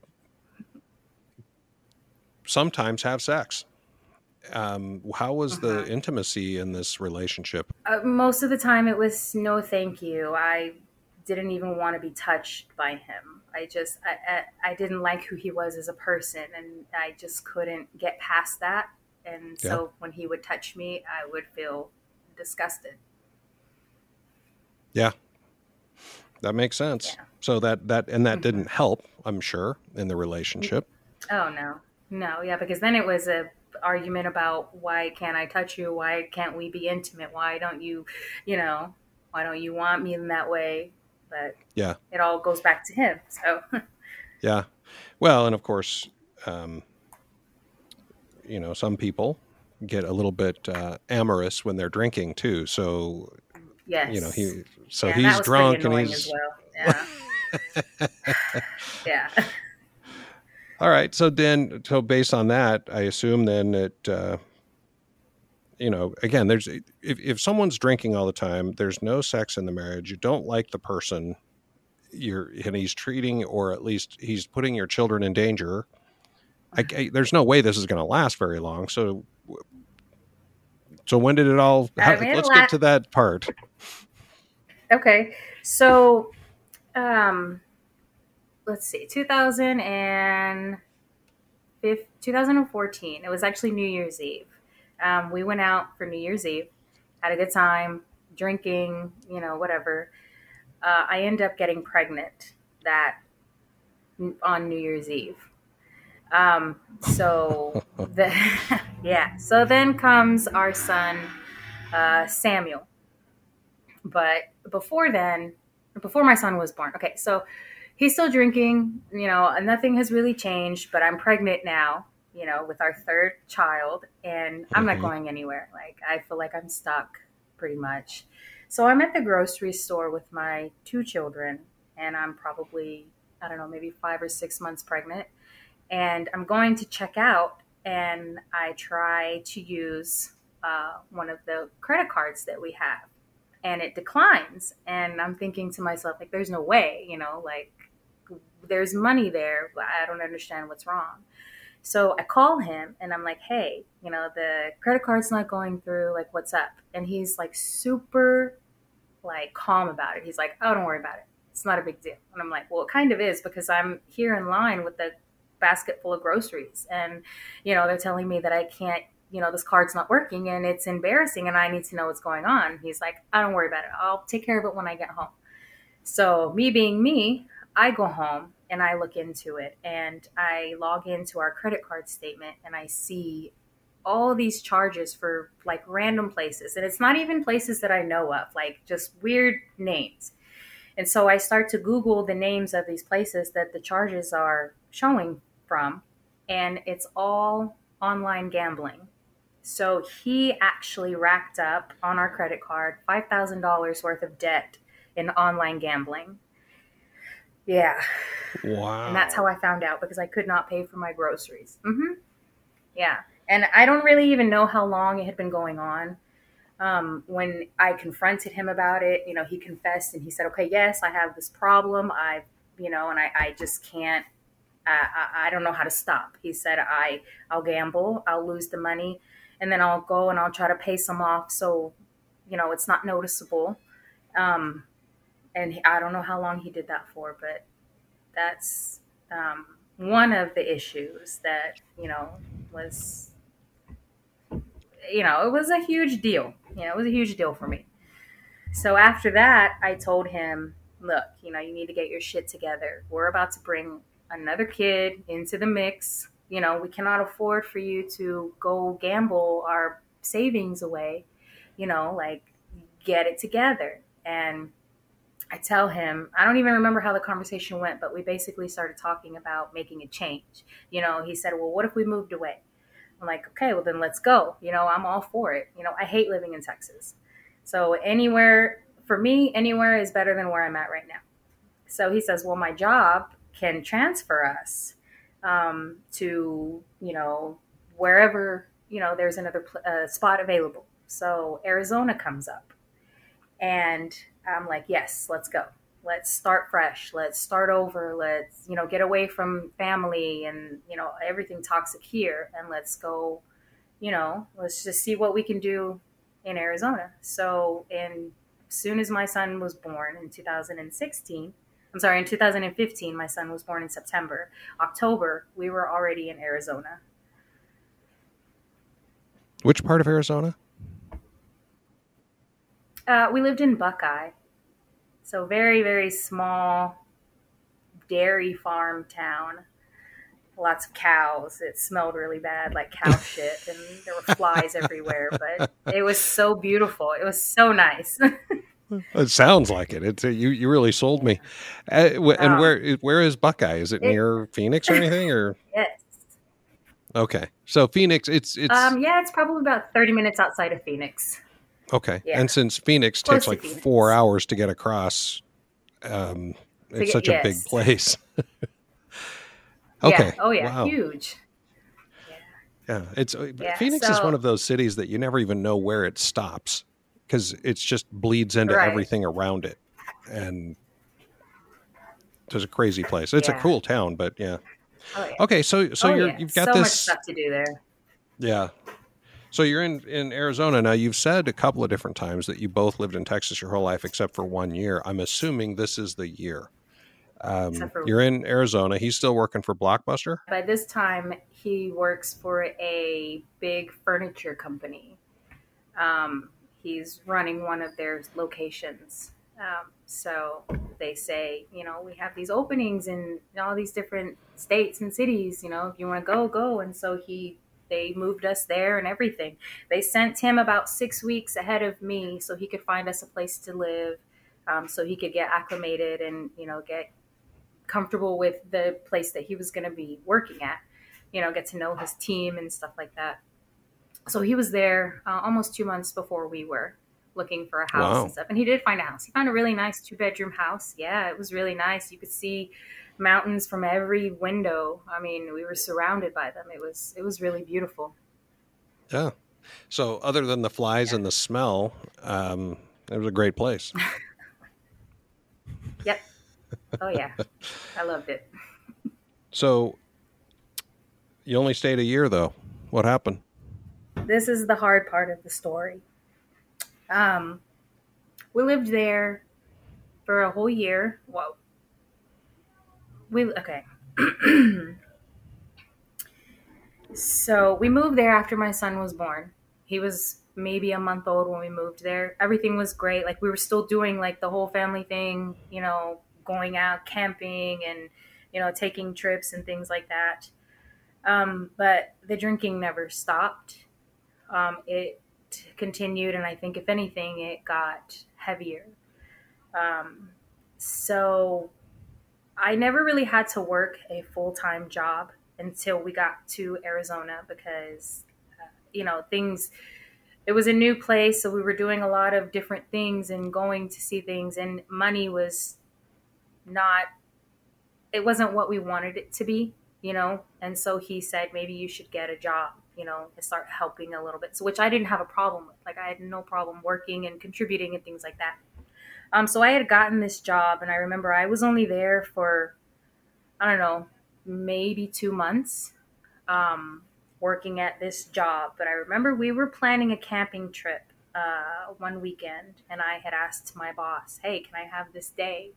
Speaker 1: sometimes have sex. Um, how was the
Speaker 5: Uh-huh.
Speaker 1: intimacy in this relationship?
Speaker 5: Uh, most of the time it was no thank you. I didn't even want to be touched by him. I just I, I, I didn't like who he was as a person and I just couldn't get past that. And so when he would touch me, I would feel disgusted.
Speaker 1: Yeah, that makes sense.
Speaker 5: Yeah.
Speaker 1: So that that and that
Speaker 5: Mhm.
Speaker 1: didn't help, I'm sure, in the relationship.
Speaker 5: Oh no. No, yeah, because then it was a argument about why can't I touch you? Why can't we be intimate? Why don't you, you know, why don't you want me in that way? But
Speaker 1: Yeah.
Speaker 5: it all goes back to him. So
Speaker 1: Yeah. Well, and of course, um, you know, some people get a little bit uh, amorous when they're drinking too. So
Speaker 5: yes.
Speaker 1: you know, he so
Speaker 5: Yeah,
Speaker 1: he's drunk and he's
Speaker 5: well. Yeah. yeah.
Speaker 1: all right. So then, so based on that, I assume then that uh, you know, again, there's if if someone's drinking all the time, there's no sex in the marriage. You don't like the person. You're and he's treating, or at least he's putting your children in danger. I, I- there's no way this is going to last very long. So, so when did it all?
Speaker 5: I
Speaker 1: How,
Speaker 5: mean, it
Speaker 1: let's get to that part.
Speaker 5: Okay. So, um, let's see, 2000 and 2014. It was actually New Year's Eve. Um, we went out for New Year's Eve, had a good time, drinking, you know, whatever. Uh, I ended up getting pregnant that on New Year's Eve. Um, so the yeah. So then comes our son, uh, Samuel. But before then, before my son was born, okay, so he's still drinking. You know, nothing has really changed. But I'm pregnant now. You know, with our third child, and I'm not going anywhere. Like I feel like I'm stuck, pretty much. So I'm at the grocery store with my two children, and I'm probably I don't know, maybe five or six months pregnant. And I'm going to check out, and I try to use uh, one of the credit cards that we have, and it declines. And I'm thinking to myself, like, there's no way, you know, like, there's money there, I don't understand what's wrong. So I call him and I'm like, hey, you know, the credit card's not going through. Like, what's up? And he's like super, like, calm about it. He's like, oh, don't worry about it. It's not a big deal. And I'm like, well, it kind of is because I'm here in line with the basket full of groceries. And, you know, they're telling me that I can't, you know, this card's not working and it's embarrassing and I need to know what's going on. He's like, I don't worry about it. I'll take care of it when I get home. So, me being me, I go home and I look into it and I log into our credit card statement and I see all these charges for like random places. And it's not even places that I know of, like just weird names. And so I start to Google the names of these places that the charges are showing from, and it's all online gambling. So he actually racked up on our credit card $5,000 worth of debt in online gambling. Yeah.
Speaker 1: Wow.
Speaker 5: And that's how I found out because I could not pay for my groceries. hmm Yeah. And I don't really even know how long it had been going on. Um, when I confronted him about it, you know, he confessed and he said, okay, yes, I have this problem. I, you know, and I, I just can't, I, I, don't know how to stop. He said, I, I'll gamble, I'll lose the money, and then I'll go and I'll try to pay some off so, you know, it's not noticeable. Um, and I don't know how long he did that for, but that's um, one of the issues that you know was you know it was a huge deal you know it was a huge deal for me so after that i told him look you know you need to get your shit together we're about to bring another kid into the mix you know we cannot afford for you to go gamble our savings away you know like get it together and I tell him, I don't even remember how the conversation went, but we basically started talking about making a change. You know, he said, Well, what if we moved away? I'm like, Okay, well, then let's go. You know, I'm all for it. You know, I hate living in Texas. So, anywhere, for me, anywhere is better than where I'm at right now. So he says, Well, my job can transfer us um, to, you know, wherever, you know, there's another uh, spot available. So Arizona comes up. And I'm like, yes, let's go. Let's start fresh. Let's start over. Let's, you know, get away from family and, you know, everything toxic here and let's go, you know, let's just see what we can do in Arizona. So, in soon as my son was born in 2016, I'm sorry, in 2015, my son was born in September. October, we were already in Arizona.
Speaker 1: Which part of Arizona?
Speaker 5: Uh, we lived in Buckeye. So very, very small dairy farm town. Lots of cows. It smelled really bad, like cow shit, and there were flies everywhere. But it was so beautiful. It was so nice.
Speaker 1: It sounds like it. It's you. You really sold me. Uh, and
Speaker 5: Um,
Speaker 1: where where is Buckeye? Is it
Speaker 5: it-
Speaker 1: near Phoenix or anything? Or
Speaker 5: yes.
Speaker 1: okay, so Phoenix. It's it's
Speaker 5: Um, yeah, it's probably about 30 minutes outside of Phoenix.
Speaker 1: okay.
Speaker 5: yeah.
Speaker 1: And since Phoenix
Speaker 5: Close
Speaker 1: takes like
Speaker 5: Phoenix.
Speaker 1: four hours to get across, um, it's
Speaker 5: get-
Speaker 1: such a big place. okay.
Speaker 5: Yeah. Oh, yeah.
Speaker 1: Wow.
Speaker 5: Huge.
Speaker 1: Yeah, it's uh,
Speaker 5: Yeah,
Speaker 1: Phoenix is one of those cities that you never even know where it stops because it's just bleeds into
Speaker 5: Right.
Speaker 1: everything around it, and it's a crazy place. It's a cool town, but yeah.
Speaker 5: Oh, yeah.
Speaker 1: Okay, so so
Speaker 5: oh,
Speaker 1: you're
Speaker 5: yeah.
Speaker 1: you've got
Speaker 5: so
Speaker 1: this,
Speaker 5: stuff to do there.
Speaker 1: yeah. So you're in in Arizona now. You've said a couple of different times that you both lived in Texas your whole life except for one year. I'm assuming this is the year. Um,
Speaker 5: for-
Speaker 1: you're in Arizona. He's still working for Blockbuster.
Speaker 5: By this time, he works for a big furniture company. Um, he's running one of their locations. Um, so they say, you know, we have these openings in all these different states and cities. You know, if you want to go, go. And so he, they moved us there and everything. They sent him about six weeks ahead of me so he could find us a place to live, um, so he could get acclimated and you know get comfortable with the place that he was going to be working at you know get to know his team and stuff like that so he was there uh, almost two months before we were looking for a house
Speaker 1: Wow.
Speaker 5: and stuff and he did find a house he found a really nice two bedroom house yeah it was really nice you could see mountains from every window i mean we were surrounded by them it was it was really beautiful
Speaker 1: Yeah. So other than the flies and the smell, um, it was a great place.
Speaker 5: yep oh yeah i loved it
Speaker 1: So you only stayed a year though. What happened?
Speaker 5: This is the hard part of the story. Um, we lived there for a whole year. Whoa. We okay. so we moved there after my son was born. He was maybe a month old when we moved there. Everything was great. Like we were still doing like the whole family thing, you know, going out camping and you know taking trips and things like that. Um, but the drinking never stopped um, it continued, and I think if anything, it got heavier. Um, so I never really had to work a full time job until we got to Arizona because, uh, you know, things. It was a new place, so we were doing a lot of different things and going to see things, and money was not. It wasn't what we wanted it to be, you know. And so he said, maybe you should get a job you know, start helping a little bit. So, which I didn't have a problem with. Like, I had no problem working and contributing and things like that. Um, so I had gotten this job, and I remember I was only there for, I don't know, maybe two months, um, working at this job. But I remember we were planning a camping trip uh, one weekend, and I had asked my boss, "Hey, can I have this day?"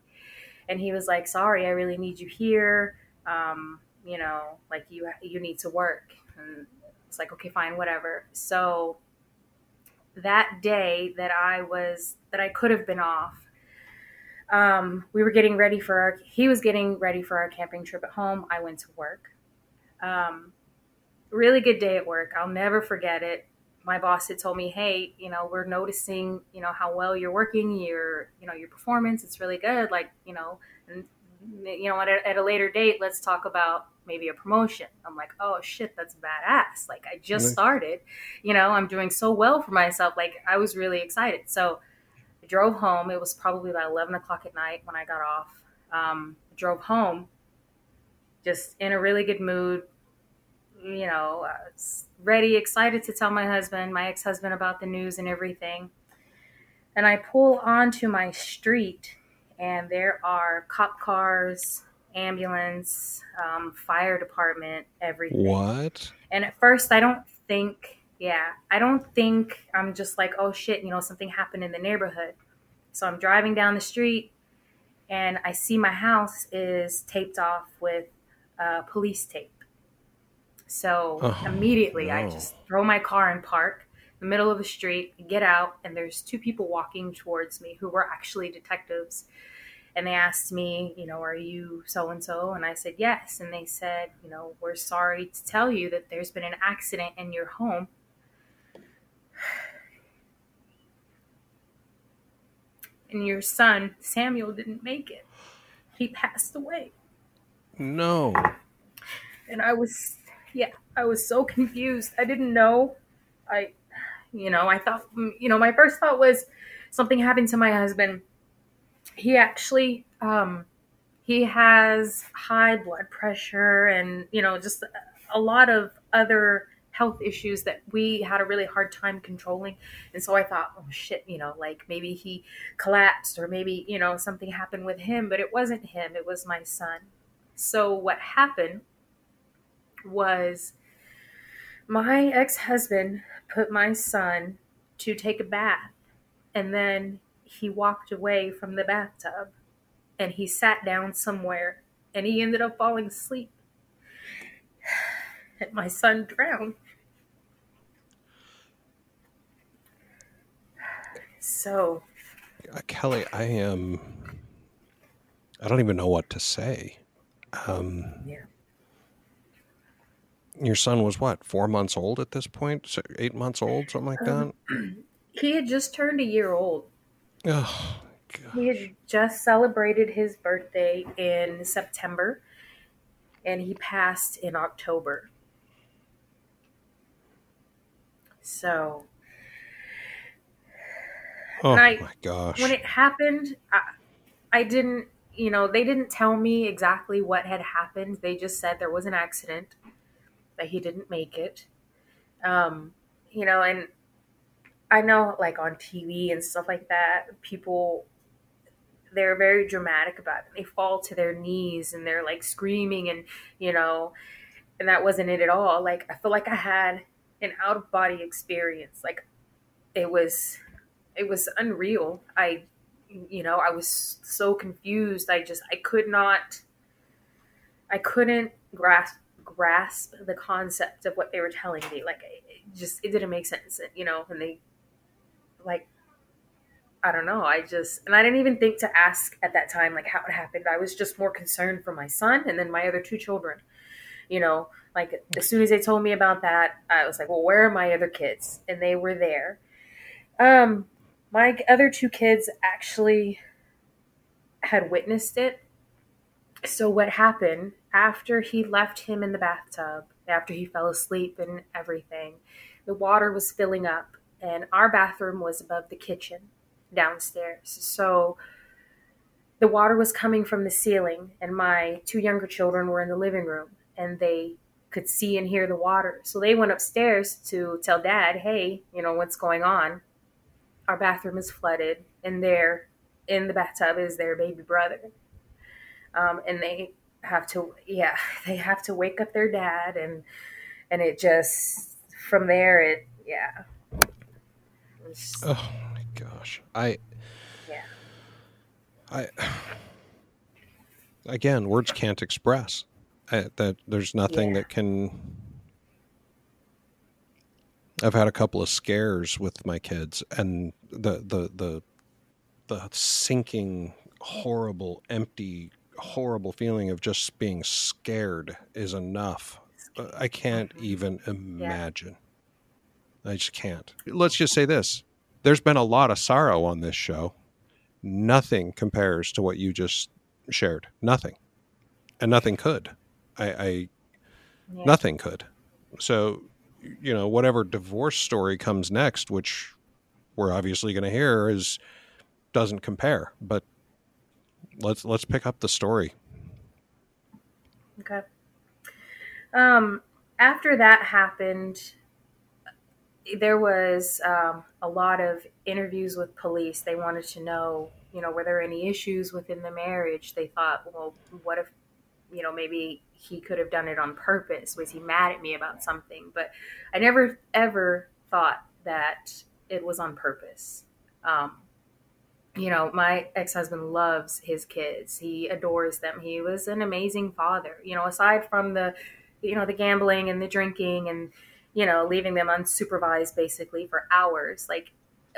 Speaker 5: And he was like, "Sorry, I really need you here. Um, you know, like you you need to work." And it's like, "Okay, fine, whatever." So that day that I was that I could have been off, um, we were getting ready for our. He was getting ready for our camping trip at home. I went to work. Um, really good day at work. I'll never forget it. My boss had told me, "Hey, you know, we're noticing, you know, how well you're working. Your, you know, your performance. It's really good. Like, you know, and you know, at a, at a later date, let's talk about maybe a promotion." I'm like, "Oh shit, that's badass! Like, I just started. You know, I'm doing so well for myself. Like, I was really excited." So, I drove home. It was probably about 11 o'clock at night when I got off. Um, drove home, just in a really good mood you know, uh, ready, excited to tell my husband, my ex husband, about the news and everything. And I pull onto my street, and there are cop cars, ambulance, um, fire department, everything.
Speaker 1: What?
Speaker 5: And at first, I don't think, yeah, I don't think I'm just like, oh shit, you know, something happened in the neighborhood. So I'm driving down the street, and I see my house is taped off with uh, police tape. So
Speaker 1: Oh,
Speaker 5: immediately, I just throw my car in park, the middle of the street, get out, and there's two people walking towards me who were actually detectives. And they asked me, you know, are you so and so? And I said, yes. And they said, you know, we're sorry to tell you that there's been an accident in your home. And your son, Samuel, didn't make it. He passed away.
Speaker 1: No.
Speaker 5: and I was yeah, I was so confused. I didn't know. I you know, I thought you know, my first thought was something happened to my husband. He actually um he has high blood pressure and you know, just a lot of other health issues that we had a really hard time controlling. And so I thought, oh shit, you know, like maybe he collapsed or maybe, you know, something happened with him, but it wasn't him, it was my son. So what happened was my ex-husband put my son to take a bath and then he walked away from the bathtub and he sat down somewhere and he ended up falling asleep and my son drowned so
Speaker 1: Uh, Kellie, I am. I don't even know what to say. Um,
Speaker 5: yeah
Speaker 1: your son was what, four months old at this point? So eight months old, something like um, that?
Speaker 5: he had just turned a year old
Speaker 1: Oh, God.
Speaker 5: He had just celebrated his birthday in September and he passed in October. So,
Speaker 1: Oh,
Speaker 5: I-
Speaker 1: my gosh.
Speaker 5: when it happened, I, I didn't, you know, they didn't tell me exactly what had happened. They just said there was an accident, that he didn't make it. Um, you know, and I know, like on TV and stuff like that, people they're very dramatic about it. They fall to their knees and they're like screaming and you know, and that wasn't it at all. Like I feel like I had an out of body experience. Like it was it was unreal. I you know, I was so confused. I just I could not I couldn't grasp grasp the concept of what they were telling me. Like it just it didn't make sense, you know, and they like I don't know. I just and I didn't even think to ask at that time like how it happened. I was just more concerned for my son and then my other two children. You know, like as soon as they told me about that, I was like, "Well, where are my other kids?" And they were there. Um my other two kids actually had witnessed it. So what happened after he left him in the bathtub, after he fell asleep and everything, the water was filling up and our bathroom was above the kitchen downstairs. So the water was coming from the ceiling, and my two younger children were in the living room and they could see and hear the water. So they went upstairs to tell dad, hey, you know, what's going on? Our bathroom is flooded, and there in the bathtub is their baby brother. Um, and they have to, yeah, they have to wake up their dad, and and it just from there, it, yeah,
Speaker 1: Oh my gosh. I
Speaker 5: yeah.
Speaker 1: I again, words can't express I, that. There's nothing
Speaker 5: Yeah.
Speaker 1: that can. I've had a couple of scares with my kids, and the the the the sinking, horrible, empty, horrible feeling of just being scared is enough. Uh, I can't even imagine. I just can't. Let's just say this: there's been a lot of sorrow on this show nothing compares to what you just shared. Nothing, and nothing could. I, I
Speaker 5: Yeah.
Speaker 1: nothing could. So, you know, whatever divorce story comes next, which we're obviously going to hear, is doesn't compare. But let's let's pick up the story.
Speaker 5: Okay. Um, after that happened, there was um, a lot of interviews with police. They wanted to know, you know, were there any issues within the marriage? They thought, well, what if, you know, maybe he could have done it on purpose? Was he mad at me about something? But I never ever thought that it was on purpose. Um, you know, my ex husband loves his kids. He adores them. He was an amazing father. You know, aside from the, you know, the gambling and the drinking and, you know, leaving them unsupervised basically for hours. Like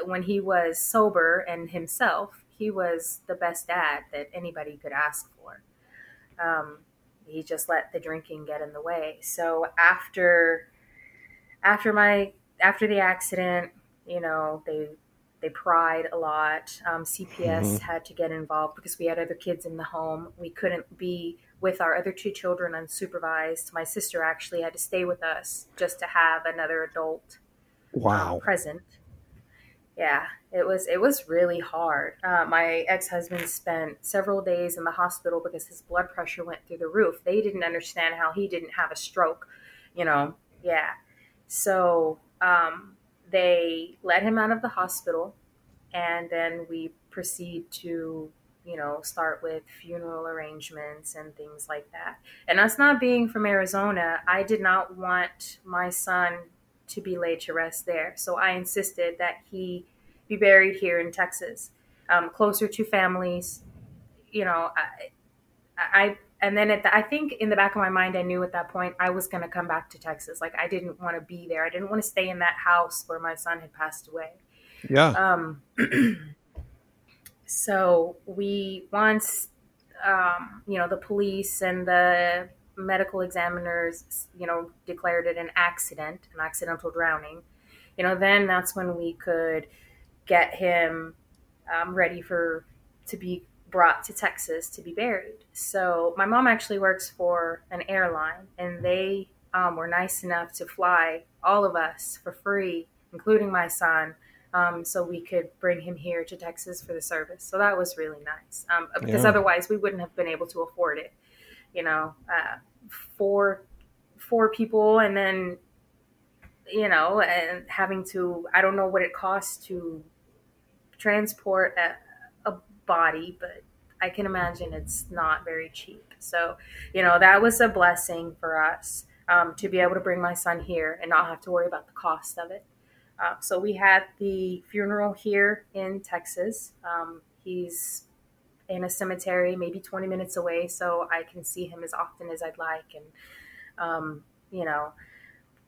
Speaker 5: when he was sober and himself, he was the best dad that anybody could ask for. Um, he just let the drinking get in the way. So after, after my, after the accident, you know, they they pried a lot. Um, CPS
Speaker 1: Mhm.
Speaker 5: had to get involved because we had other kids in the home. We couldn't be with our other two children unsupervised. My sister actually had to stay with us just to have another adult um,
Speaker 1: Wow.
Speaker 5: present. Yeah, it was it was really hard. Uh, my ex husband spent several days in the hospital because his blood pressure went through the roof. They didn't understand how he didn't have a stroke, you know. Yeah, so um, they let him out of the hospital, and then we proceed to you know start with funeral arrangements and things like that. And us not being from Arizona, I did not want my son to be laid to rest there. So I insisted that he be buried here in Texas, um, closer to families. You know, I, I and then at the, I think in the back of my mind, I knew at that point I was going to come back to Texas. Like I didn't want to be there. I didn't want to stay in that house where my son had passed away.
Speaker 1: Yeah.
Speaker 5: Um, so we once, um, you know, the police and the medical examiners, you know, declared it an accident, an accidental drowning. You know, then that's when we could get him um, ready for to be brought to Texas to be buried. So my mom actually works for an airline, and they um, were nice enough to fly all of us for free, including my son, um, so we could bring him here to Texas for the service. So that was really nice um, because
Speaker 1: Yeah.
Speaker 5: otherwise we wouldn't have been able to afford it. You know, uh, four four people, and then you know, and having to I don't know what it costs to transport a, a body, but I can imagine it's not very cheap. So, you know, that was a blessing for us um, to be able to bring my son here and not have to worry about the cost of it. Uh, so we had the funeral here in Texas. Um, he's in a cemetery, maybe 20 minutes away, so I can see him as often as I'd like. And, um, you know,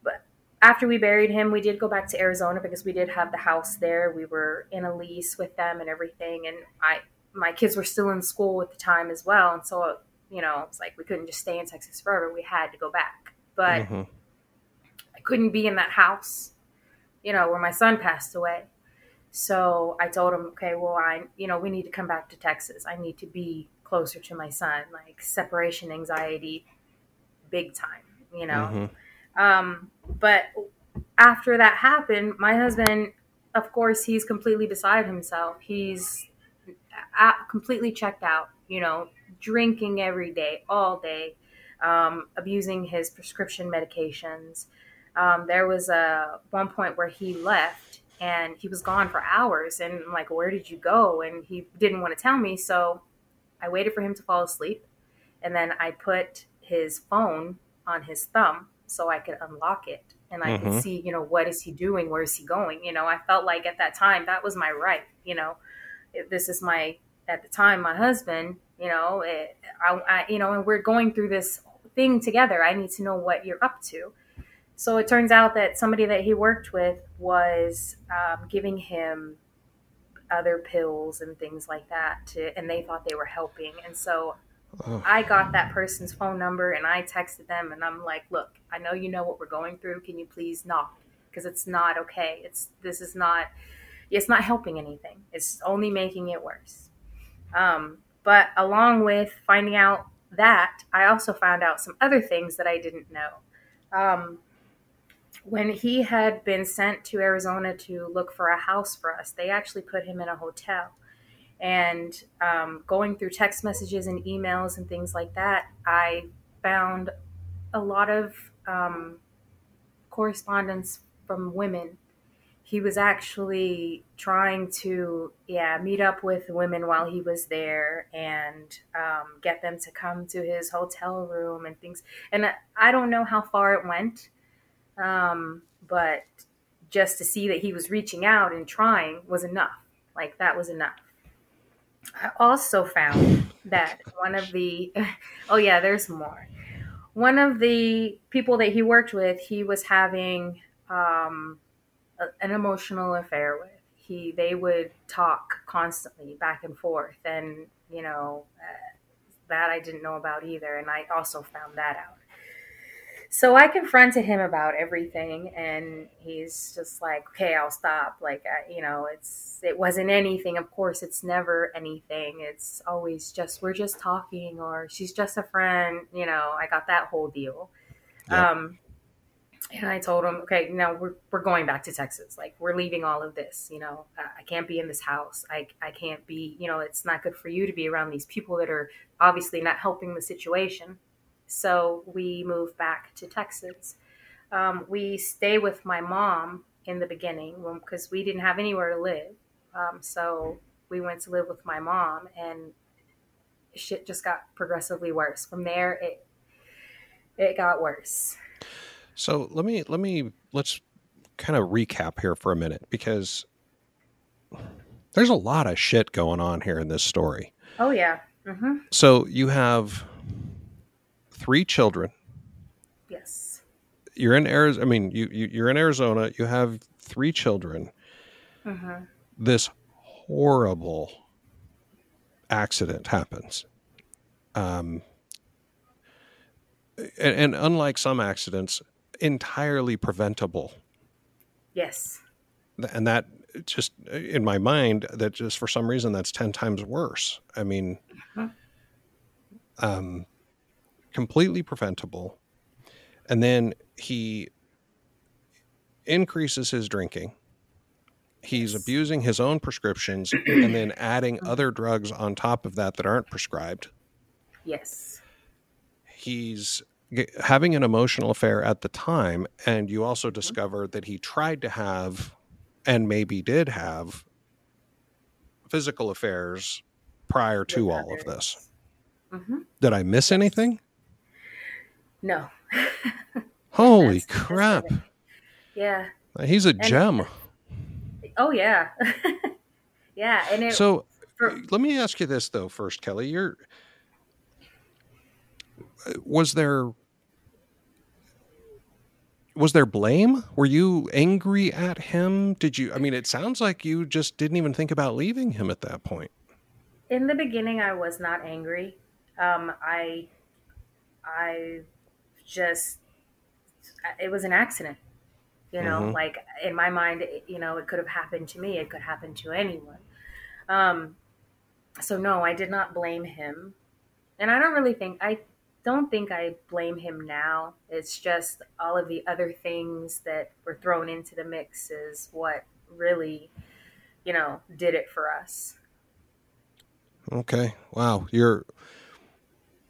Speaker 5: but after we buried him, we did go back to Arizona because we did have the house there. We were in a lease with them and everything. And I, my kids were still in school at the time as well. And so, you know, it's like we couldn't just stay in Texas forever. We had to go back. But
Speaker 1: Mhm.
Speaker 5: I couldn't be in that house, you know, where my son passed away. So I told him, okay, well, I, you know, we need to come back to Texas. I need to be closer to my son, like separation anxiety, big time, you know.
Speaker 1: Mhm.
Speaker 5: Um, but after that happened, my husband, of course, he's completely beside himself. He's a completely checked out, you know, drinking every day, all day, um, abusing his prescription medications. Um, there was a one point where he left and he was gone for hours, and I'm like, "Where did you go?" And he didn't want to tell me, so I waited for him to fall asleep, and then I put his phone on his thumb so I could unlock it and I
Speaker 1: Mhm.
Speaker 5: could see, you know, what is he doing? Where is he going? You know, I felt like at that time that was my right. You know, this is my at the time my husband. You know, it, I, I, you know, and we're going through this thing together. I need to know what you're up to. So it turns out that somebody that he worked with was um, giving him other pills and things like that, to, and they thought they were helping. And so
Speaker 1: Oh.
Speaker 5: I got that person's phone number and I texted them and I'm like, look, I know you know what we're going through. Can you please not? Because it's not okay. It's this is not it's not helping anything. It's only making it worse. Um, but along with finding out that, I also found out some other things that I didn't know. Um, when he had been sent to Arizona to look for a house for us, they actually put him in a hotel and um, going through text messages and emails and things like that, I found a lot of um, correspondence from women. He was actually trying to, yeah, meet up with women while he was there and um, get them to come to his hotel room and things. And I- don't know how far it went, um, but just to see that he was reaching out and trying was enough. Like that was enough. I also found that one of the, oh yeah, there's more. One of the people that he worked with, he was having um, an emotional affair with. He, they would talk constantly back and forth, and you know uh, that I didn't know about either, and I also found that out. So I confronted him about everything, and he's just like, "Okay, I'll stop." Like, I, you know, it's it wasn't anything. Of course, it's never anything. It's always just we're just talking, or she's just a friend. You know, I got that whole deal.
Speaker 1: Yeah.
Speaker 5: Um, and I told him, "Okay, now we're we're going back to Texas. Like, we're leaving all of this. You know, I, I can't be in this house. I I can't be. You know, it's not good for you to be around these people that are obviously not helping the situation." So we moved back to Texas. Um, we stay with my mom in the beginning because we didn't have anywhere to live. Um, so we went to live with my mom, and shit just got progressively worse. From there, it it got worse.
Speaker 1: So let me let me let's kind of recap here for a minute because there's a lot of shit going on here in this story.
Speaker 5: Oh yeah. hmm
Speaker 1: So you have three children.
Speaker 5: Yes.
Speaker 1: You're in Arizona. I mean, you, you you're in Arizona. You have three children.
Speaker 5: hmm
Speaker 1: This horrible accident happens. Um, and, and unlike some accidents, entirely preventable.
Speaker 5: Yes.
Speaker 1: and that just in my mind that just for some reason that's 10 times worse i mean
Speaker 5: Mhm.
Speaker 1: um completely preventable and then he increases his drinking he's
Speaker 5: Yes.
Speaker 1: abusing his own prescriptions and then adding other drugs on top of that that aren't prescribed
Speaker 5: Yes.
Speaker 1: he's having an emotional affair at the time and you also mm-hmm. discover that he tried to have and maybe did have physical affairs prior to all of this
Speaker 5: hmm
Speaker 1: did i miss anything
Speaker 5: No.
Speaker 1: holy crap.
Speaker 5: Yeah.
Speaker 1: Uh, he's a gem
Speaker 5: Oh yeah. yeah, and it
Speaker 1: so
Speaker 5: for-
Speaker 1: let me ask you this though first Kellie you're uh, was there was there blame? Were you angry at him? Did you i mean it sounds like you just didn't even think about leaving him at that point.
Speaker 5: In the beginning i was not angry. Um, i i just it was an accident you know
Speaker 1: Mhm.
Speaker 5: like in my mind it- you know it could have happened to me it could happen to anyone. Um, so no i did not blame him. And i don't really think i don't think i blame him now. It's just all of the other things that were thrown into the mix is what really you know did it for us.
Speaker 1: Okay. Wow. You're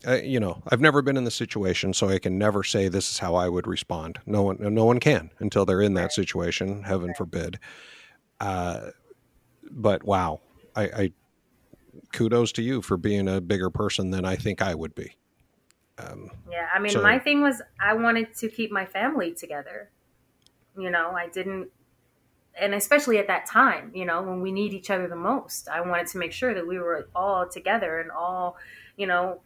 Speaker 1: uh, you know i've never been in the situation so i can never say this is how i would respond. No one no one can until they're in that
Speaker 5: Right.
Speaker 1: situation heaven forbid. Uh, but wow. I, I kudos to you for being a bigger person than i think i would be Um,
Speaker 5: Yeah, I mean,
Speaker 1: So-
Speaker 5: my thing was I wanted to keep my family together. You know, I didn't, and especially at that time, you know, when we need each other the most, I wanted to make sure that we were all together and all, you know,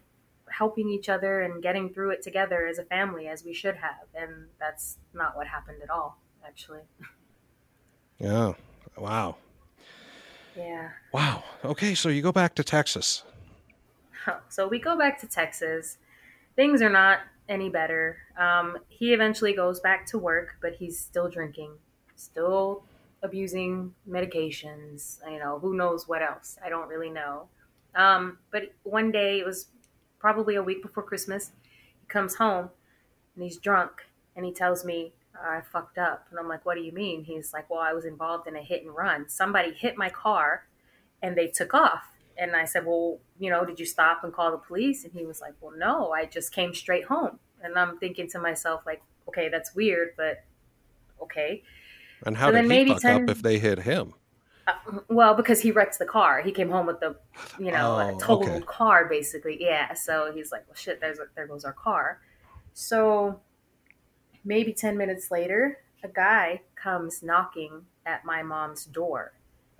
Speaker 5: helping each other and getting through it together as a family as we should have. And that's not what happened at all, actually.
Speaker 1: yeah. Wow.
Speaker 5: Yeah.
Speaker 1: Wow. Okay, so you go back to Texas.
Speaker 5: So we go back to Texas. Things are not any better. Um, he eventually goes back to work, but he's still drinking, still abusing medications. You know, who knows what else? I don't really know. Um, but one day, it was probably a week before Christmas, he comes home and he's drunk and he tells me, I fucked up. And I'm like, what do you mean? He's like, well, I was involved in a hit and run. Somebody hit my car and they took off. And I said, well, you know, did you stop and call the police? And he was like, well, no, I just came straight home. And I'm thinking to myself, like, okay, that's weird, but okay.
Speaker 1: And how
Speaker 5: So
Speaker 1: did he
Speaker 5: maybe
Speaker 1: fuck
Speaker 5: 10
Speaker 1: up if they hit him?
Speaker 5: Uh, well, because he wrecked the car. He came home with the, you know,
Speaker 1: Oh,
Speaker 5: a totaled
Speaker 1: okay.
Speaker 5: car, basically. Yeah. So he's like, well, shit, there's there goes our car. So maybe 10 minutes later, a guy comes knocking at my mom's door.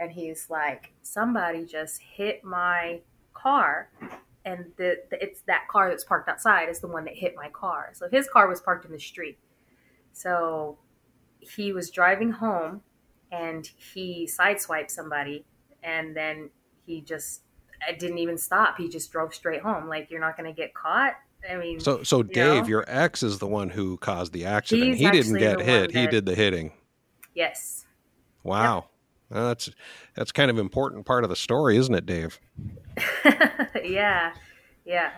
Speaker 5: And he's like, somebody just hit my car. And the, the, it's that car that's parked outside is the one that hit my car. So his car was parked in the street. So he was driving home and he sideswiped somebody and then he just I didn't even stop. He just drove straight home. Like you're not going to get caught. I mean,
Speaker 1: So so Dave,
Speaker 5: know?
Speaker 1: your ex is the one who caused the accident.
Speaker 5: He's
Speaker 1: he didn't get hit.
Speaker 5: one
Speaker 1: He did the hitting.
Speaker 5: yes.
Speaker 1: Wow. Well, that's that's kind of important part of the story, isn't it, Dave?
Speaker 5: yeah. Yeah.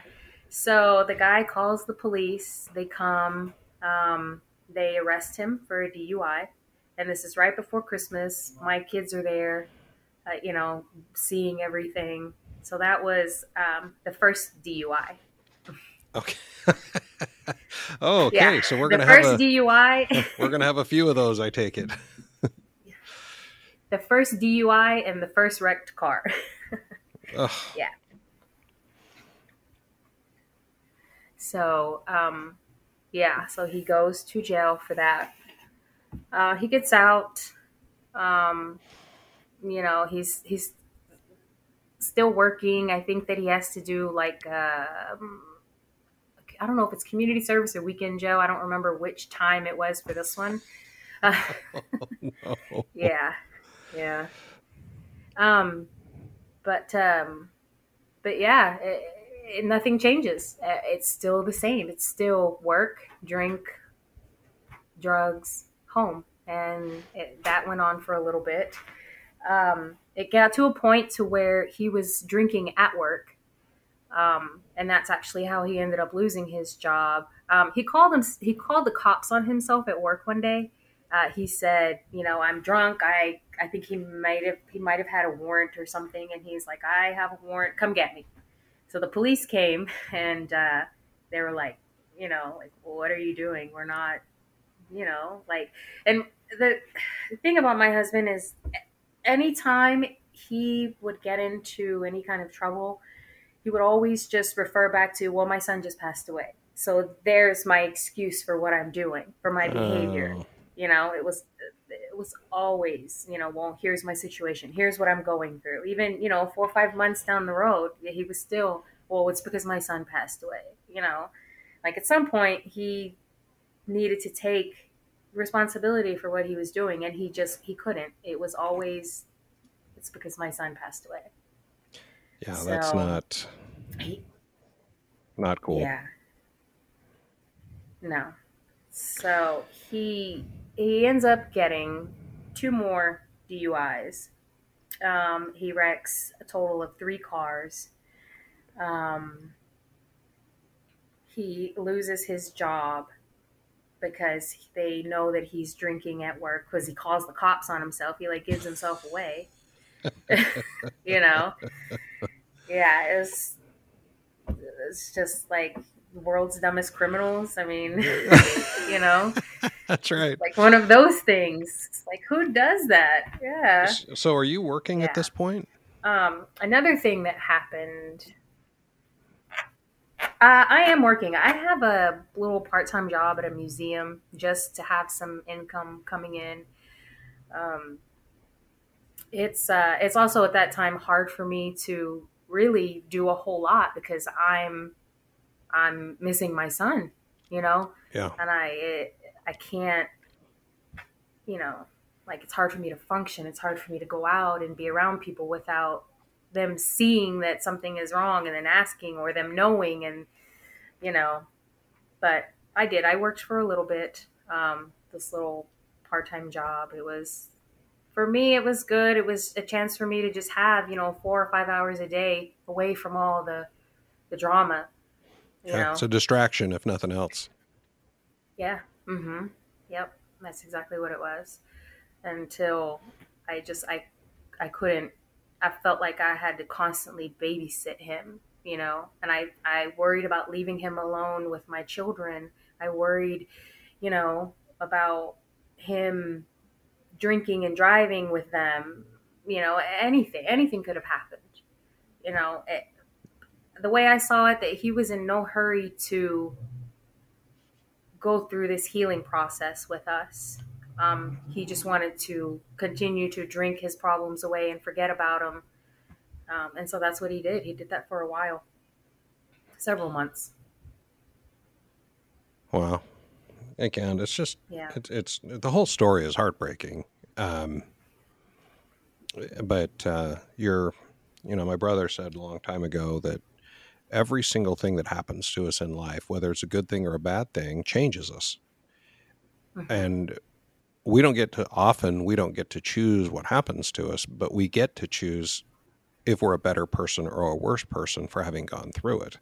Speaker 5: So the guy calls the police. They come. Um, they arrest him for a DUI. And this is right before Christmas. My kids are there, uh, you know, seeing everything. So that was um, the first DUI.
Speaker 1: Okay. oh, okay.
Speaker 5: Yeah.
Speaker 1: So we're
Speaker 5: the
Speaker 1: gonna have
Speaker 5: first
Speaker 1: a
Speaker 5: DUI.
Speaker 1: we're gonna have a few of those. I take it.
Speaker 5: The first DUI and the first wrecked car.
Speaker 1: Ugh.
Speaker 5: So, um, yeah, so he goes to jail for that. Uh, he gets out. Um, you know, he's he's still working. I think that he has to do like um, I don't know if it's community service or weekend jail. I don't remember which time it was for this one. Uh,
Speaker 1: No.
Speaker 5: yeah yeah. Um but um but yeah it, it, nothing changes. Uh, it's still the same. It's still work drink drugs home. And it, that went on for a little bit. Um it got to a point to where he was drinking at work. Um and that's actually how he ended up losing his job. Um he called him he called the cops on himself at work one day uh, he said, you know, I'm drunk. I I think he might have he might have had a warrant or something, and he's like, I have a warrant. Come get me. So the police came, and uh, they were like, you know, like, well, what are you doing? We're not, you know, like, and the, thing about my husband is, anytime he would get into any kind of trouble, he would always just refer back to, well, my son just passed away. So there's my excuse for what I'm doing, for my behavior
Speaker 1: Oh.
Speaker 5: You know it was it was always you know well here's my situation here's what i'm going through even you know four or five months down the road he was still well it's because my son passed away you know like at some point he needed to take responsibility for what he was doing and he just he couldn't it was always it's because my son passed away
Speaker 1: Yeah, that's not
Speaker 5: He-
Speaker 1: not cool.
Speaker 5: Yeah. No. So he he ends up getting two more DUIs. Um, he wrecks a total of three cars. Um, he loses his job because they know that he's drinking at work because he calls the cops on himself. He like gives himself away. you know? Yeah, it was it's just like world's dumbest criminals. I mean, you know,
Speaker 1: That's right.
Speaker 5: like one of those things. It's like who does that? Yeah.
Speaker 1: So are you working at this point?
Speaker 5: Um, another thing that happened Uh, I am working. I have a little part time job at a museum just to have some income coming in. Um, it's uh, it's also at that time hard for me to really do a whole lot because I'm I'm missing my son, you know,
Speaker 1: Yeah.
Speaker 5: and I it, I can't, you know, like it's hard for me to function. It's hard for me to go out and be around people without them seeing that something is wrong and then asking or them knowing and you know. But I did. I worked for a little bit. Um, this little part-time job. It was for me. It was good. It was a chance for me to just have you know four or five hours a day away from all the the drama. You
Speaker 1: Yeah,
Speaker 5: know.
Speaker 1: It's a distraction, if nothing else.
Speaker 5: Yeah. Mm-hmm. Yep. That's exactly what it was. Until I just I I couldn't I felt like I had to constantly babysit him, you know, and I I worried about leaving him alone with my children. I worried, you know, about him drinking and driving with them, you know, anything anything could have happened. You know, it, the way I saw it that he was in no hurry to go through this healing process with us. Um, he just wanted to continue to drink his problems away and forget about them. Um, and so that's what he did. He did that for a while, several months.
Speaker 1: Wow. Again, it's just
Speaker 5: Yeah.
Speaker 1: it's it's the whole story is heartbreaking. Um, but uh, you're, you know, my brother said a long time ago that every single thing that happens to us in life, whether it's a good thing or a bad thing, changes us.
Speaker 5: Mhm.
Speaker 1: And we don't get to often we don't get to choose what happens to us, but we get to choose if we're a better person or a worse person for having gone through it.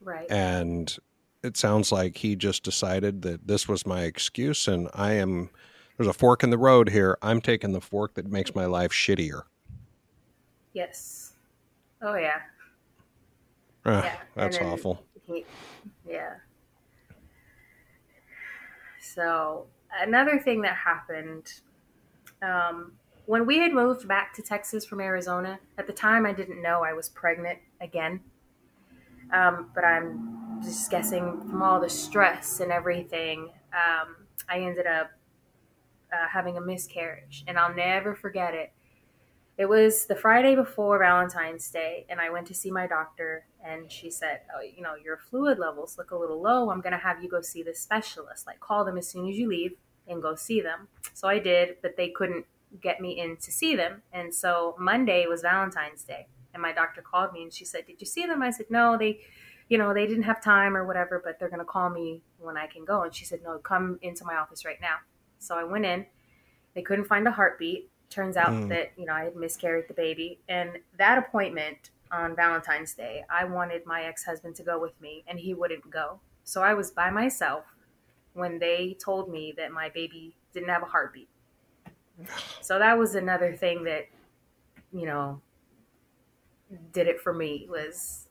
Speaker 5: Right.
Speaker 1: And it sounds like he just decided that this was my excuse and I am there's a fork in the road here. I'm taking the fork that makes my life shittier.
Speaker 5: yes. Oh yeah.
Speaker 1: Ah,
Speaker 5: Yeah,
Speaker 1: that's awful.
Speaker 5: He, yeah. So another thing that happened um, when we had moved back to Texas from Arizona. At the time, I didn't know I was pregnant again. Um, but I'm just guessing from all the stress and everything, um, I ended up uh, having a miscarriage, and I'll never forget it. It was the Friday before Valentine's Day, and I went to see my doctor, and she said, "Oh, you know, your fluid levels look a little low. I'm gonna have you go see the specialist. Like, call them as soon as you leave and go see them." So I did, but they couldn't get me in to see them, and so Monday was Valentine's Day, and my doctor called me, and she said, "Did you see them?" I said, "No, they." You know, they didn't have time or whatever, but they're going to call me when I can go. And she said, No, come into my office right now. So I went in. They couldn't find a heartbeat. Turns out
Speaker 1: Mm.
Speaker 5: that, you know, I had miscarried the baby. And that appointment on Valentine's Day, I wanted my ex husband to go with me, and he wouldn't go. So I was by myself when they told me that my baby didn't have a heartbeat. So that was another thing that, you know, did it for me was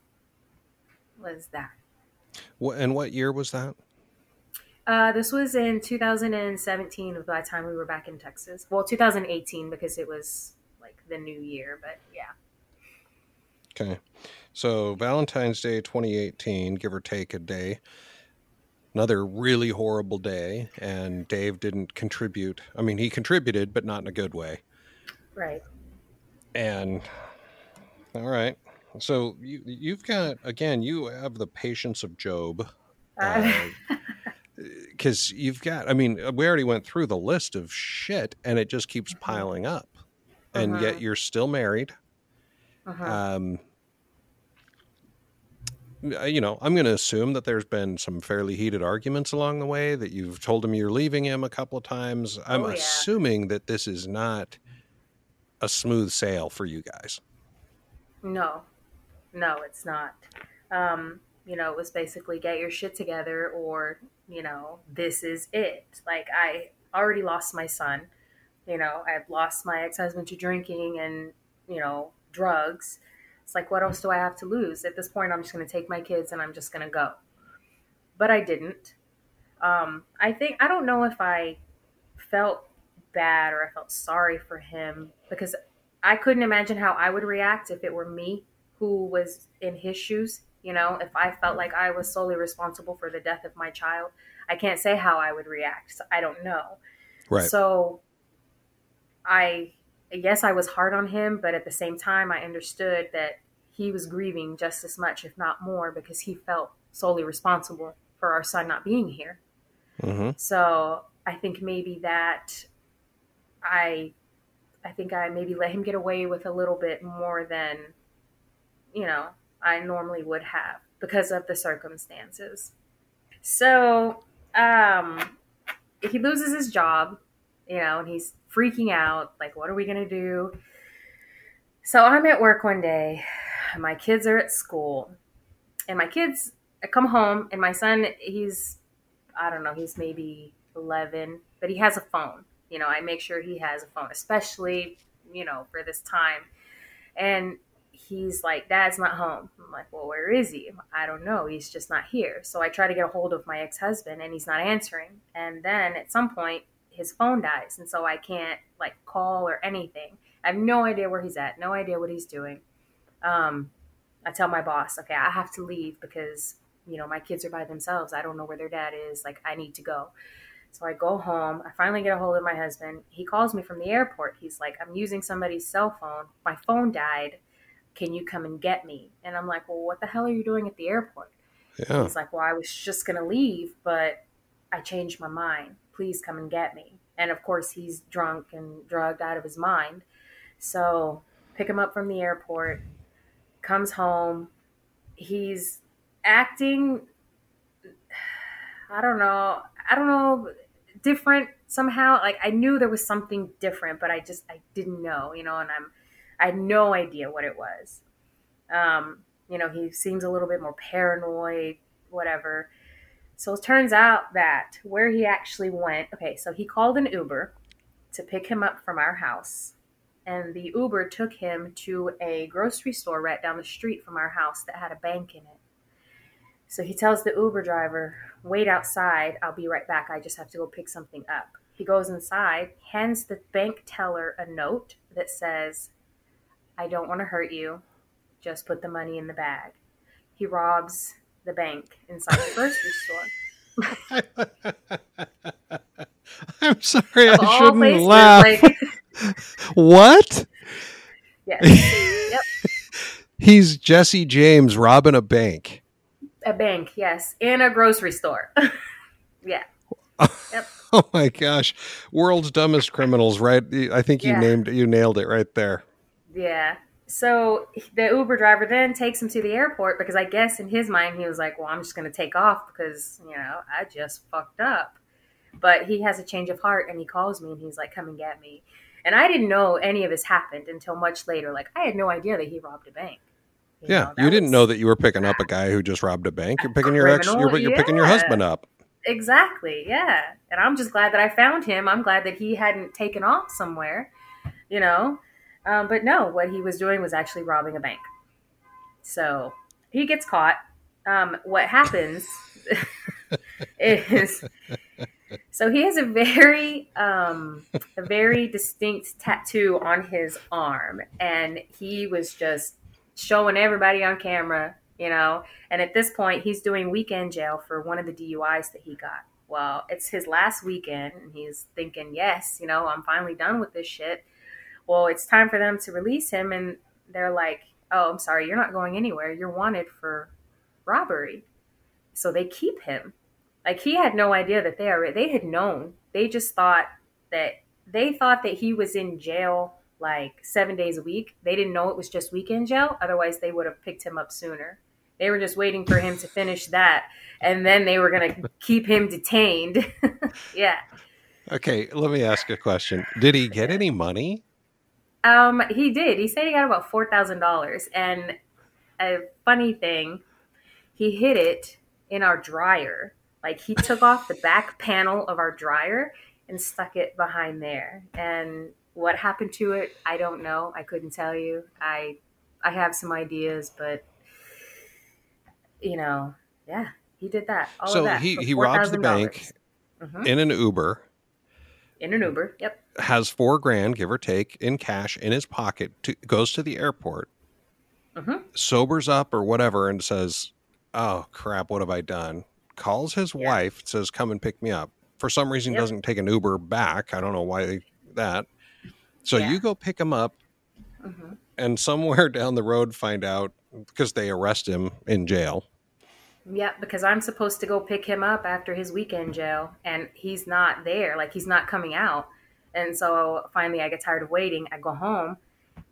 Speaker 5: was that.
Speaker 1: And what year was that?
Speaker 5: Uh, this was in 2017 by the time we were back in Texas. Well, 2018 because it was like the new year, but yeah.
Speaker 1: Okay. So Valentine's Day 2018, give or take a day. Another really horrible day. And Dave didn't contribute. I mean, he contributed, but not in a good way.
Speaker 5: Right.
Speaker 1: And all right. So you you've got again, you have the patience of Job.
Speaker 5: Uh,
Speaker 1: because you've got i mean we already went through the list of shit and it just keeps
Speaker 5: Mhm.
Speaker 1: piling up and
Speaker 5: Uh-huh.
Speaker 1: yet you're still married
Speaker 5: uh-huh.
Speaker 1: um you know i'm going to assume that there's been some fairly heated arguments along the way that you've told him you're leaving him a couple of times i'm
Speaker 5: Oh, yeah.
Speaker 1: assuming that this is not a smooth sail for you guys
Speaker 5: No, no, it's not. Um, you know, it was basically get your shit together or, you know, this is it. Like, I already lost my son. You know, I've lost my ex husband to drinking and, you know, drugs. It's like, what else do I have to lose? At this point, I'm just going to take my kids and I'm just going to go. But I didn't. Um, I think, I don't know if I felt bad or I felt sorry for him because I couldn't imagine how I would react if it were me who was in his shoes. You know, if I felt like I was solely responsible for the death of my child, I can't say how I would react. I don't know.
Speaker 1: Right.
Speaker 5: So I yes, I was hard on him, but at the same time I understood that he was grieving just as much, if not more, because he felt solely responsible for our son not being here.
Speaker 1: Mm-hmm.
Speaker 5: So I think maybe that I I think I maybe let him get away with a little bit more than you know I normally would have because of the circumstances. So um he loses his job, you know, and he's freaking out, like what are we gonna do? So I'm at work one day, my kids are at school, and my kids I come home and my son he's I don't know, he's maybe 11, but he has a phone. You know, I make sure he has a phone, especially, you know, for this time. And he's like, Dad's not home. I'm like, Well, where is he? I don't know. He's just not here. So I try to get a hold of my ex husband and he's not answering. And then at some point, his phone dies. And so I can't like call or anything. I have no idea where he's at, no idea what he's doing. Um, I tell my boss, okay, I have to leave because you know, my kids are by themselves. I don't know where their dad is. Like, I need to go. So I go home. I finally get a hold of my husband. He calls me from the airport. He's like, I'm using somebody's cell phone. My phone died. Can you come and get me? And I'm like, Well, what the hell are you doing at the airport?
Speaker 1: Yeah.
Speaker 5: He's like, Well, I was just going to leave, but I changed my mind. Please come and get me. And of course, he's drunk and drugged out of his mind. So pick him up from the airport, comes home. He's acting I don't know. I don't know different somehow. Like I knew there was something different, but I just I didn't know, you know, and I'm I had no idea what it was. Um, you know, he seems a little bit more paranoid, whatever. So it turns out that where he actually went, okay, so he called an Uber to pick him up from our house. And the Uber took him to a grocery store right down the street from our house that had a bank in it. So he tells the Uber driver, wait outside. I'll be right back. I just have to go pick something up. He goes inside, hands the bank teller a note that says, I don't want to hurt you. Just put the money in the bag. He robs the bank inside the grocery store.
Speaker 1: I'm sorry,
Speaker 5: Of
Speaker 1: I shouldn't
Speaker 5: places,
Speaker 1: laugh.
Speaker 5: like-
Speaker 1: what?
Speaker 5: yes. Yep.
Speaker 1: He's Jesse James robbing a bank.
Speaker 5: A bank, yes. In a grocery store. yeah. Yep.
Speaker 1: Oh my gosh. World's dumbest criminals, right? I think you
Speaker 5: Yeah.
Speaker 1: named you nailed it right there.
Speaker 5: Yeah. So the Uber driver then takes him to the airport because I guess in his mind he was like, "Well, I'm just going to take off because you know I just fucked up." But he has a change of heart and he calls me and he's like, "Come and get me." And I didn't know any of this happened until much later. Like I had no idea that he robbed a bank. You
Speaker 1: Yeah,
Speaker 5: know,
Speaker 1: you didn't know that you were picking up a guy who just robbed a bank. You're picking your ex. You're, you're picking your husband up.
Speaker 5: Exactly. Yeah. And I'm just glad that I found him. I'm glad that he hadn't taken off somewhere, you know. Um, but no, what he was doing was actually robbing a bank. So he gets caught. Um, what happens is so he has a very um, a very distinct tattoo on his arm, and he was just showing everybody on camera, you know. And at this point, he's doing weekend jail for one of the DUIs that he got. Well, it's his last weekend, and he's thinking, yes, you know, I'm finally done with this shit. Well, it's time for them to release him, and they're like, oh, I'm sorry, you're not going anywhere. You're wanted for robbery. So they keep him. Like he had no idea that they are they had known. They just thought that they thought that he was in jail like seven days a week. They didn't know it was just weekend jail. Otherwise, they would have picked him up sooner. They were just waiting for him to finish that, and then they were gonna keep him detained. yeah.
Speaker 1: Okay, let me ask a question. Did he get any money?
Speaker 5: Um, he did. He said he got about four thousand dollars, and a funny thing, he hid it in our dryer. Like he took off the back panel of our dryer and stuck it behind there. And what happened to it, I don't know. I couldn't tell you. I I have some ideas, but you know, yeah, he did that. All
Speaker 1: so
Speaker 5: that
Speaker 1: he he robs the
Speaker 5: $4,000.
Speaker 1: bank
Speaker 5: Mhm.
Speaker 1: in an Uber,
Speaker 5: in an Uber. Yep.
Speaker 1: Has four grand, give or take, in cash in his pocket, to, goes to the airport,
Speaker 5: Mhm.
Speaker 1: sobers up or whatever, and says, oh crap, what have I done? Calls his
Speaker 5: Yeah.
Speaker 1: wife, says, come and pick me up. For some reason,
Speaker 5: Yep.
Speaker 1: doesn't take an Uber back. I don't know why that. So
Speaker 5: Yeah.
Speaker 1: you go pick him up,
Speaker 5: hmm
Speaker 1: and somewhere down the road, find out because they arrest him in jail.
Speaker 5: Yeah, because I'm supposed to go pick him up after his weekend jail, and he's not there. Like he's not coming out. And so finally, I get tired of waiting. I go home,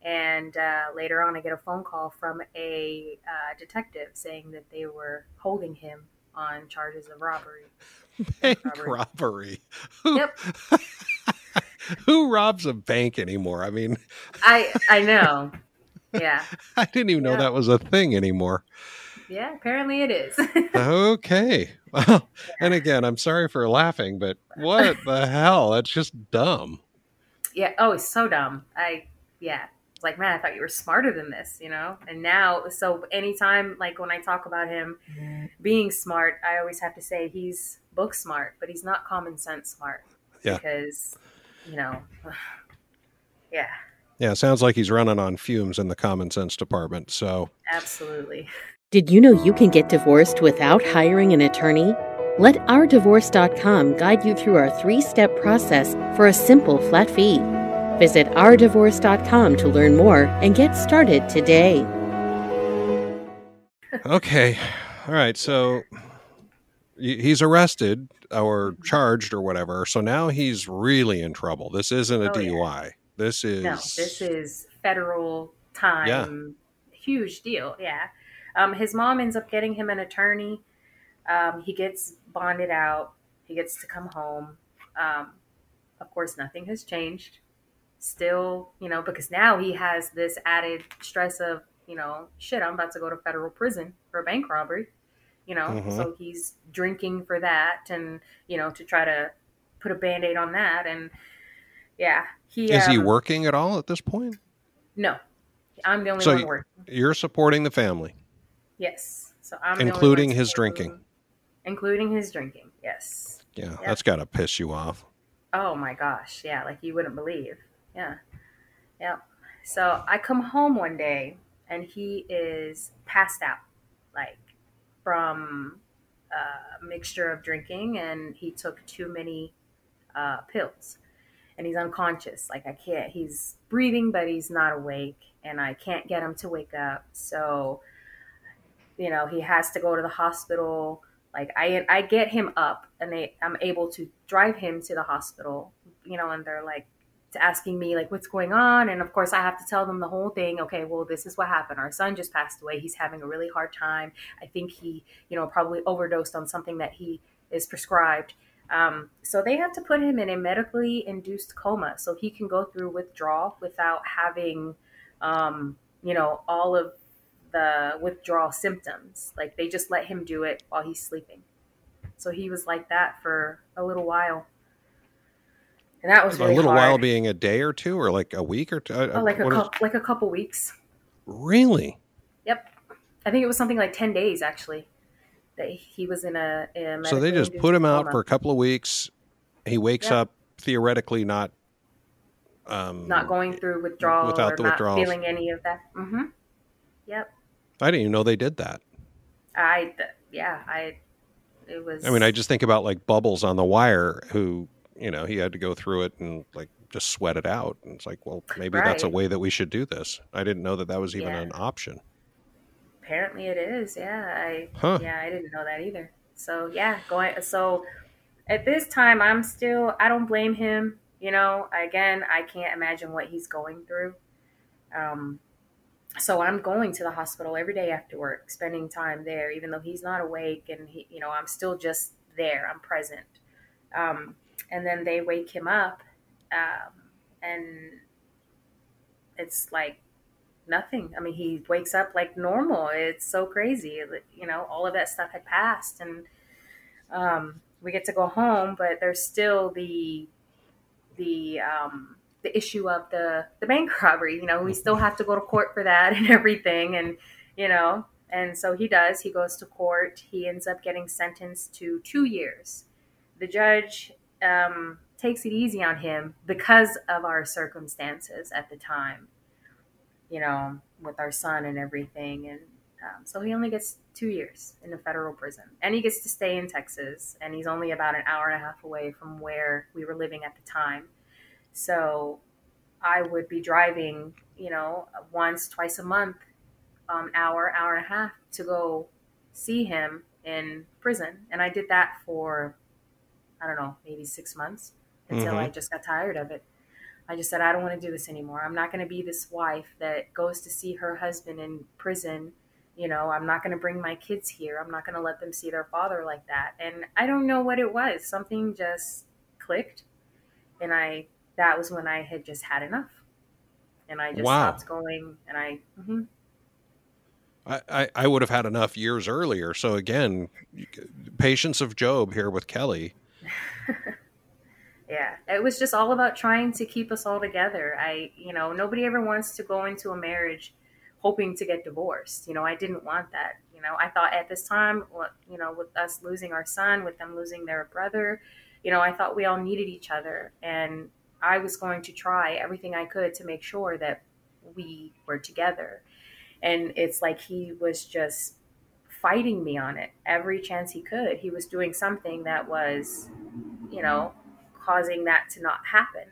Speaker 5: and uh, later on, I get a phone call from a uh, detective saying that they were holding him on charges of robbery.
Speaker 1: Bank
Speaker 5: robbery.
Speaker 1: robbery. Who,
Speaker 5: Yep.
Speaker 1: who robs a bank anymore? I mean,
Speaker 5: I I know. Yeah,
Speaker 1: I didn't even know
Speaker 5: Yeah.
Speaker 1: that was a thing anymore.
Speaker 5: Yeah. Apparently, it is.
Speaker 1: Okay. Well, and again, I'm sorry for laughing, but what the hell? That's just dumb.
Speaker 5: yeah. Oh, it's so dumb. I yeah. It's Like man, I thought you were smarter than this, you know. And now, so anytime, like when I talk about him being smart, I always have to say he's book smart, but he's not common sense smart.
Speaker 1: Yeah.
Speaker 5: Because, you know, yeah,
Speaker 1: Yeah, it sounds like he's running on fumes in the common sense department. So,
Speaker 5: absolutely.
Speaker 6: Did you know you can get divorced without hiring an attorney? Let ourdivorce.com guide you through our three step process for a simple flat fee. Visit ourdivorce.com to learn more and get started today.
Speaker 1: okay. All right. So he's arrested or charged or whatever. So now he's really in trouble. This isn't a
Speaker 5: Oh, yeah.
Speaker 1: DUI. This is.
Speaker 5: No, this is federal time. Yeah. Huge deal. Yeah. Um, his mom ends up getting him an attorney. Um, he gets bonded out. He gets to come home. Um, of course, nothing has changed. Still, you know, because now he has this added stress of, you know, shit, I'm about to go to federal prison for a bank robbery. You know,
Speaker 1: Mhm.
Speaker 5: so he's drinking for that and, you know, to try to put a band aid on that. And yeah, he
Speaker 1: Is he
Speaker 5: um,
Speaker 1: working at all at this point?
Speaker 5: no, I'm the only
Speaker 1: So
Speaker 5: one working.
Speaker 1: You're supporting the family.
Speaker 5: Yes, so I'm
Speaker 1: Including his drinking.
Speaker 5: including his drinking. Yes.
Speaker 1: Yeah, that's got to piss you off.
Speaker 5: Oh my gosh, yeah, like you wouldn't believe. Yeah, yeah. So I come home one day and he is passed out, like from a mixture of drinking, and he took too many uh, pills, and he's unconscious. Like I can't. He's breathing, but he's not awake, and I can't get him to wake up. So, you know, he has to go to the hospital. Like I, I get him up, and they, I'm able to drive him to the hospital. You know, and they're like asking me like what's going on? And of course i have to tell them the whole thing. Okay well this is what happened. Our son just passed away. He's having a really hard time. I think he you know probably overdosed on something that he is prescribed. Um, so they have to put him in a medically induced coma so he can go through withdrawal without having um, you know all of the withdrawal symptoms like they just let him do it while he's sleeping so he was like that for a little while and that was
Speaker 1: a little
Speaker 5: hard.
Speaker 1: while being a day or two or like a week or two.
Speaker 5: Oh, like a
Speaker 1: is-
Speaker 5: couple, like a couple weeks.
Speaker 1: really?
Speaker 5: Yep, I think it was something like ten days actually. That he was in a. a
Speaker 1: So they just put him out for a couple of weeks. He wakes
Speaker 5: Yep.
Speaker 1: up theoretically not um
Speaker 5: not going through withdrawal
Speaker 1: without
Speaker 5: or
Speaker 1: the
Speaker 5: not
Speaker 1: withdrawals.
Speaker 5: feeling any of that. Mm-hmm. Yep,
Speaker 1: I didn't even know they did that.
Speaker 5: I th- yeah I. It was.
Speaker 1: I mean, I just think about like Bubbles on the Wire, who you know he had to go through it and like just sweat it out. And it's like, well, maybe that's a way that we should do this. I didn't know that that was even
Speaker 5: Yeah.
Speaker 1: an option.
Speaker 5: apparently it is. Yeah, I
Speaker 1: Huh.
Speaker 5: yeah I didn't know that either. So yeah, going so at this time I'm still I don't blame him. You know, again I can't imagine what he's going through. Um, so I'm going to the hospital every day after work, spending time there, even though he's not awake, and he, you know, I'm still just there. I'm present. Um, and then they wake him up, um, and it's like nothing. I mean, he wakes up like normal. It's so crazy. You know, all of that stuff had passed, and um, we get to go home, but there's still the the um, the issue of the the bank robbery. You know, we still have to go to court for that and everything, and you know, and so he does. He goes to court. He ends up getting sentenced to two years. The judge um, takes it easy on him because of our circumstances at the time. You know, with our son and everything, and Um, so he only gets two years in a federal prison, and he gets to stay in Texas, and he's only about an hour and a half away from where we were living at the time. So I would be driving, you know, once, twice a month, um, hour, hour and a half to go see him in prison, and I did that for, I don't know, maybe six months until I just got tired of it. I just said, I don't want to do this anymore. I'm not going to be this wife that goes to see her husband in prison. You know, I'm not going to bring my kids here. I'm not going to let them see their father like that. And I don't know what it was. Something just clicked. And I, that was when I had just had enough. And I just
Speaker 1: Wow.
Speaker 5: stopped going. And I, mhm.
Speaker 1: I, I, I would have had enough years earlier. So again, patience of Job here with Kellie.
Speaker 5: yeah, it was just all about trying to keep us all together. I, you know, nobody ever wants to go into a marriage hoping to get divorced. You know, I didn't want that. You know, I thought at this time, you know, with us losing our son, with them losing their brother, you know, I thought we all needed each other. And I was going to try everything I could to make sure that we were together. And it's like he was just fighting me on it every chance he could. He was doing something that was, you know, causing that to not happen.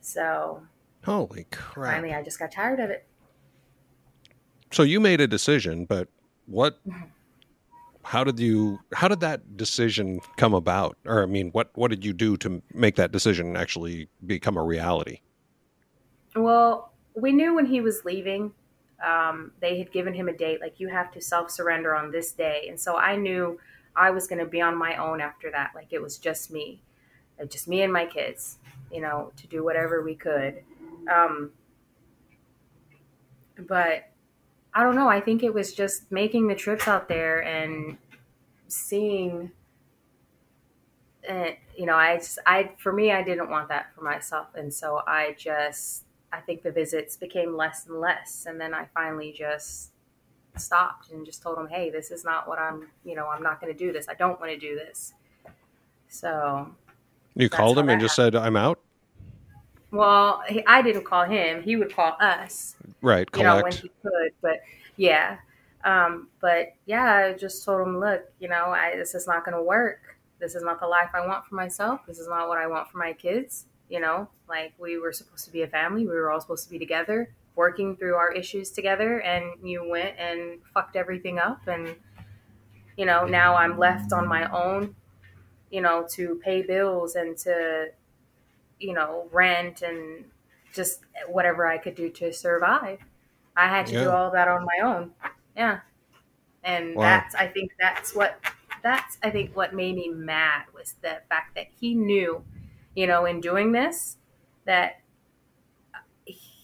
Speaker 5: So
Speaker 1: Holy crap.
Speaker 5: finally, I just got tired of it.
Speaker 1: So you made a decision, but what mm-hmm. How did you how did that decision come about? Or I mean, what what did you do to make that decision actually become a reality?
Speaker 5: Well, we knew when he was leaving, um, they had given him a date, like you have to self surrender on this day. And so I knew I was going to be on my own after that. Like it was just me, just me and my kids, you know, to do whatever we could. Um, but I don't know. I think it was just making the trips out there and seeing. Uh, you know, I just, I, for me, I didn't want that for myself. And so I just, I think the visits became less and less. And then I finally just stopped and just told him, hey, this is not what I'm, you know, I'm not going to do this. I don't want to do this. So,
Speaker 1: You called him and
Speaker 5: that
Speaker 1: just said, "I'm out."
Speaker 5: Well, he, I didn't call him. He would call us,
Speaker 1: Right,
Speaker 5: you know, when he could. But yeah. Um, but yeah, I just told him, look, you know, I, this is not going to work. This is not the life I want for myself. This is not what I want for my kids. You know, like we were supposed to be a family. We were all supposed to be together, working through our issues together. And you went and fucked everything up. And, you know, now I'm left on my own, you know, to pay bills and to, you know, rent and just whatever I could do to survive. I had to do all that on my own. Yeah. And
Speaker 1: Wow.
Speaker 5: that's I think that's what that's I think what made me mad was the fact that he knew, you know, in doing this that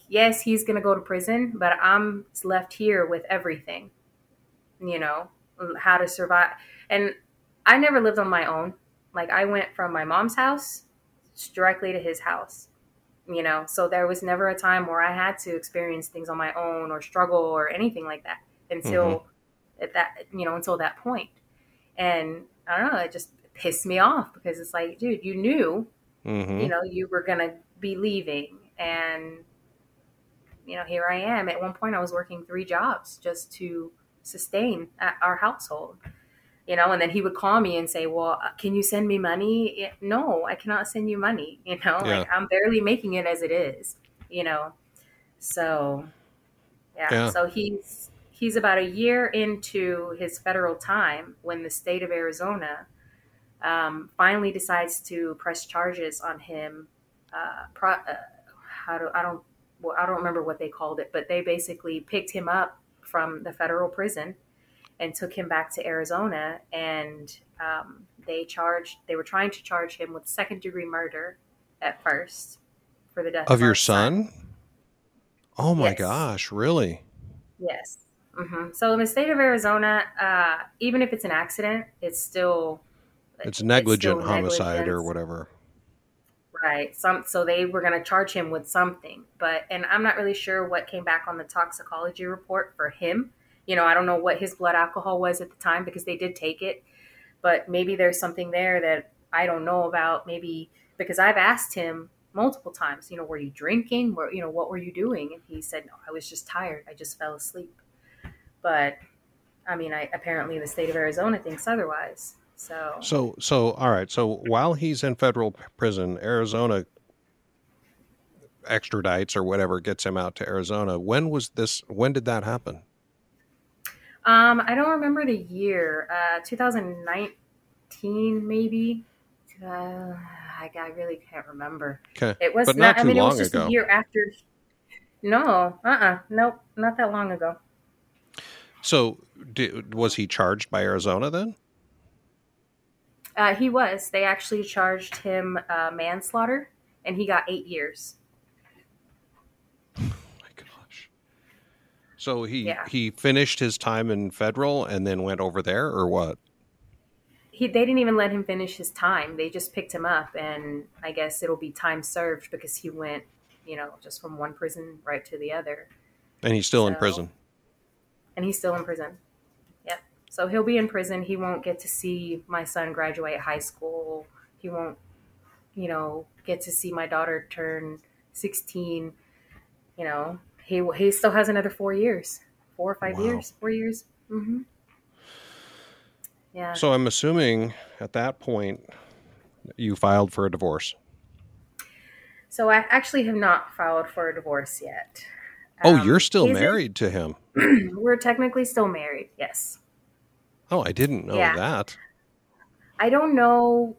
Speaker 5: yes, he's going to go to prison, but I'm left here with everything. You know, how to survive. And I never lived on my own. Like I went from my mom's house directly to his house. You know, so there was never a time where I had to experience things on my own or struggle or anything like that until at that you know until that point. And I don't know, it just pissed me off because it's like, dude, you knew
Speaker 1: hmm
Speaker 5: you know you were gonna be leaving. And you know here i am. At one point i was working three jobs just to sustain our household you know and then he would call me and say well uh, can you send me money no i cannot send you money you know
Speaker 1: Yeah.
Speaker 5: like i'm barely making it as it is you know so yeah.
Speaker 1: Yeah.
Speaker 5: so he's he's about a year into his federal time when the state of arizona um, finally decides to press charges on him. Uh, pro, uh, how do I don't well, I don't remember what they called it, but they basically picked him up from the federal prison and took him back to Arizona, and um, they charged. They were trying to charge him with second degree murder at first for the death
Speaker 1: Of your
Speaker 5: our
Speaker 1: son? Oh my
Speaker 5: Yes.
Speaker 1: gosh, really?
Speaker 5: Yes. hmm So in the state of Arizona, uh, even if it's an accident, it's still
Speaker 1: It's negligent
Speaker 5: still
Speaker 1: homicide or whatever.
Speaker 5: Right. Some so they were going to charge him with something, but and I'm not really sure what came back on the toxicology report for him. You know, I don't know what his blood alcohol was at the time because they did take it, but maybe there's something there that I don't know about. Maybe because I've asked him multiple times, you know, were you drinking? Were you know, what were you doing? And he said, no, I was just tired. I just fell asleep. but I mean, I apparently the state of Arizona thinks otherwise. So,
Speaker 1: So, so all right. So while he's in federal prison, Arizona extradites or whatever gets him out to Arizona. When was this? When did that happen?
Speaker 5: Um, I don't remember the year. Uh, 2019, maybe. Uh, I, I really can't remember.
Speaker 1: Okay,
Speaker 5: It was
Speaker 1: But
Speaker 5: not.
Speaker 1: not
Speaker 5: I
Speaker 1: too
Speaker 5: mean, it was
Speaker 1: long
Speaker 5: just
Speaker 1: ago.
Speaker 5: a year after. No, uh, uh nope, not that long ago.
Speaker 1: so di was he charged by Arizona then?
Speaker 5: Uh, he was. They actually charged him uh, manslaughter, and he got eight years.
Speaker 1: My gosh. So he
Speaker 5: Yeah.
Speaker 1: he finished his time in federal and then went over there, or what?
Speaker 5: He, they didn't even let him finish his time. They just picked him up, and I guess it'll be time served because he went, you know, just from one prison right to the other,
Speaker 1: And he's still in prison.
Speaker 5: and he's still in prison. Yep. So he'll be in prison. He won't get to see my son graduate high school. He won't, you know, get to see my daughter turn sixteen. You know, he he still has another four years, four or five
Speaker 1: Wow.
Speaker 5: years, four years. hmm Yeah.
Speaker 1: So I'm assuming at that point you filed for a divorce.
Speaker 5: So I actually have not filed for a divorce yet.
Speaker 1: Oh,
Speaker 5: Um,
Speaker 1: you're still married to him.
Speaker 5: We're technically still married. Yes.
Speaker 1: Oh, I didn't know
Speaker 5: Yeah.
Speaker 1: that.
Speaker 5: I don't know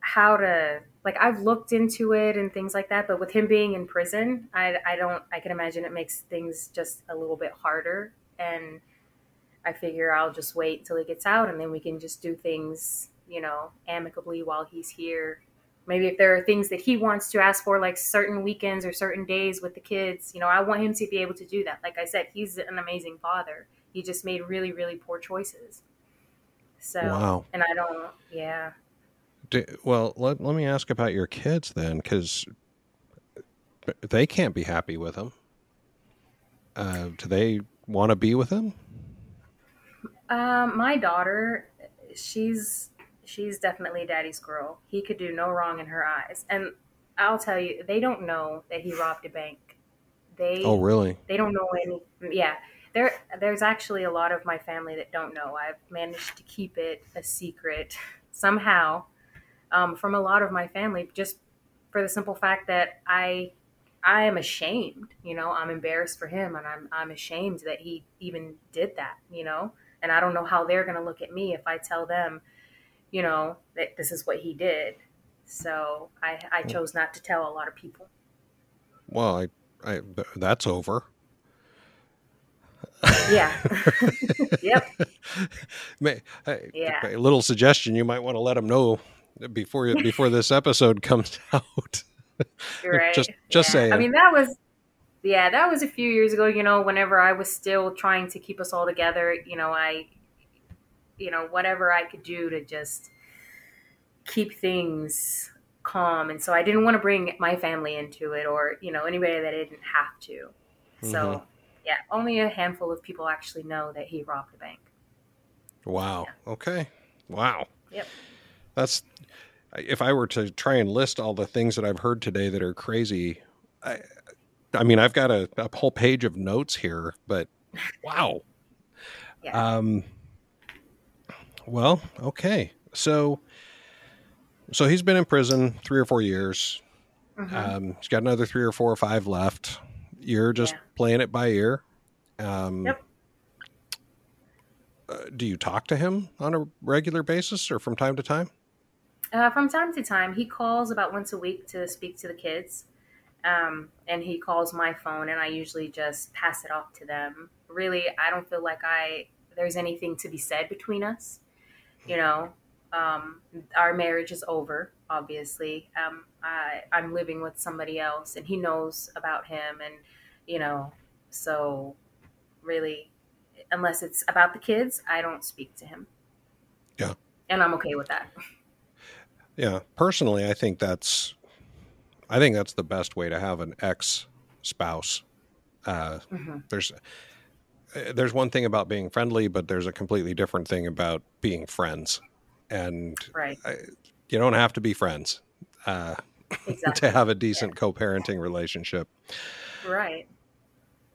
Speaker 5: how to like I've looked into it and things like that, but with him being in prison, I I don't I can imagine it makes things just a little bit harder and I figure I'll just wait till he gets out and then we can just do things, you know, amicably while he's here. Maybe if there are things that he wants to ask for like certain weekends or certain days with the kids, you know, I want him to be able to do that. Like I said, he's an amazing father. He just made really really poor choices. So,
Speaker 1: Wow.
Speaker 5: and I don't, yeah.
Speaker 1: D well, let, let me ask about your kids then, because they can't be happy with him. Uh, do they want to be with him?
Speaker 5: Um, my daughter, she's she's definitely daddy's girl. He could do no wrong in her eyes, and I'll tell you, they don't know that he robbed a bank. They
Speaker 1: Oh, really?
Speaker 5: they don't know any. Yeah, there there's actually a lot of my family that don't know. I've managed to keep it a secret somehow um, from a lot of my family, just for the simple fact that I I am ashamed. You know, I'm embarrassed for him, and I'm I'm ashamed that he even did that. You know, and I don't know how they're going to look at me if I tell them, you know, that this is what he did. So I I chose not to tell a lot of people.
Speaker 1: Well, I, I, that's over.
Speaker 5: Yeah. yep.
Speaker 1: May, I-
Speaker 5: Yeah.
Speaker 1: A little suggestion: you might want to let them know before you, before this episode comes out.
Speaker 5: Right.
Speaker 1: Just- just
Speaker 5: yeah.
Speaker 1: saying.
Speaker 5: I mean, that was, yeah, that was a few years ago. You know, whenever I was still trying to keep us all together, you know, I, you know, whatever I could do to just keep things calm, and so I didn't want to bring my family into it, or you know, anybody that I didn't have to. So,
Speaker 1: Mhm.
Speaker 5: yeah, only a handful of people actually know that he robbed a bank.
Speaker 1: Wow. Okay. Wow.
Speaker 5: Yep.
Speaker 1: That's if I were to try and list all the things that I've heard today that are crazy. I, I mean, I've got a, a whole page of notes here, but wow.
Speaker 5: Yeah.
Speaker 1: Um. Well, okay. So, so he's been in prison three or four years.
Speaker 5: Mhm.
Speaker 1: Um, he's got another three or four or five left. You're just
Speaker 5: Yeah.
Speaker 1: playing it by ear. Um,
Speaker 5: Yep.
Speaker 1: uh, do you talk to him on a regular basis or from time to time?
Speaker 5: Uh, from time to time, he calls about once a week to speak to the kids. Um, and he calls my phone, and I usually just pass it off to them. Really, I don't feel like I there's anything to be said between us. You know, um, our marriage is over. Obviously, um, I, I'm living with somebody else, and he knows about him, and you know, so really, unless it's about the kids, I don't speak to him.
Speaker 1: Yeah.
Speaker 5: and I'm okay with that.
Speaker 1: Yeah, personally, I think that's, I think that's the best way to have an ex spouse. Uh,
Speaker 5: Mhm.
Speaker 1: There's, uh, there's one thing about being friendly, but there's a completely different thing about being friends, and
Speaker 5: Right.
Speaker 1: you don't have to be friends uh,
Speaker 5: Exactly.
Speaker 1: to have a decent co-parenting relationship.
Speaker 5: Right.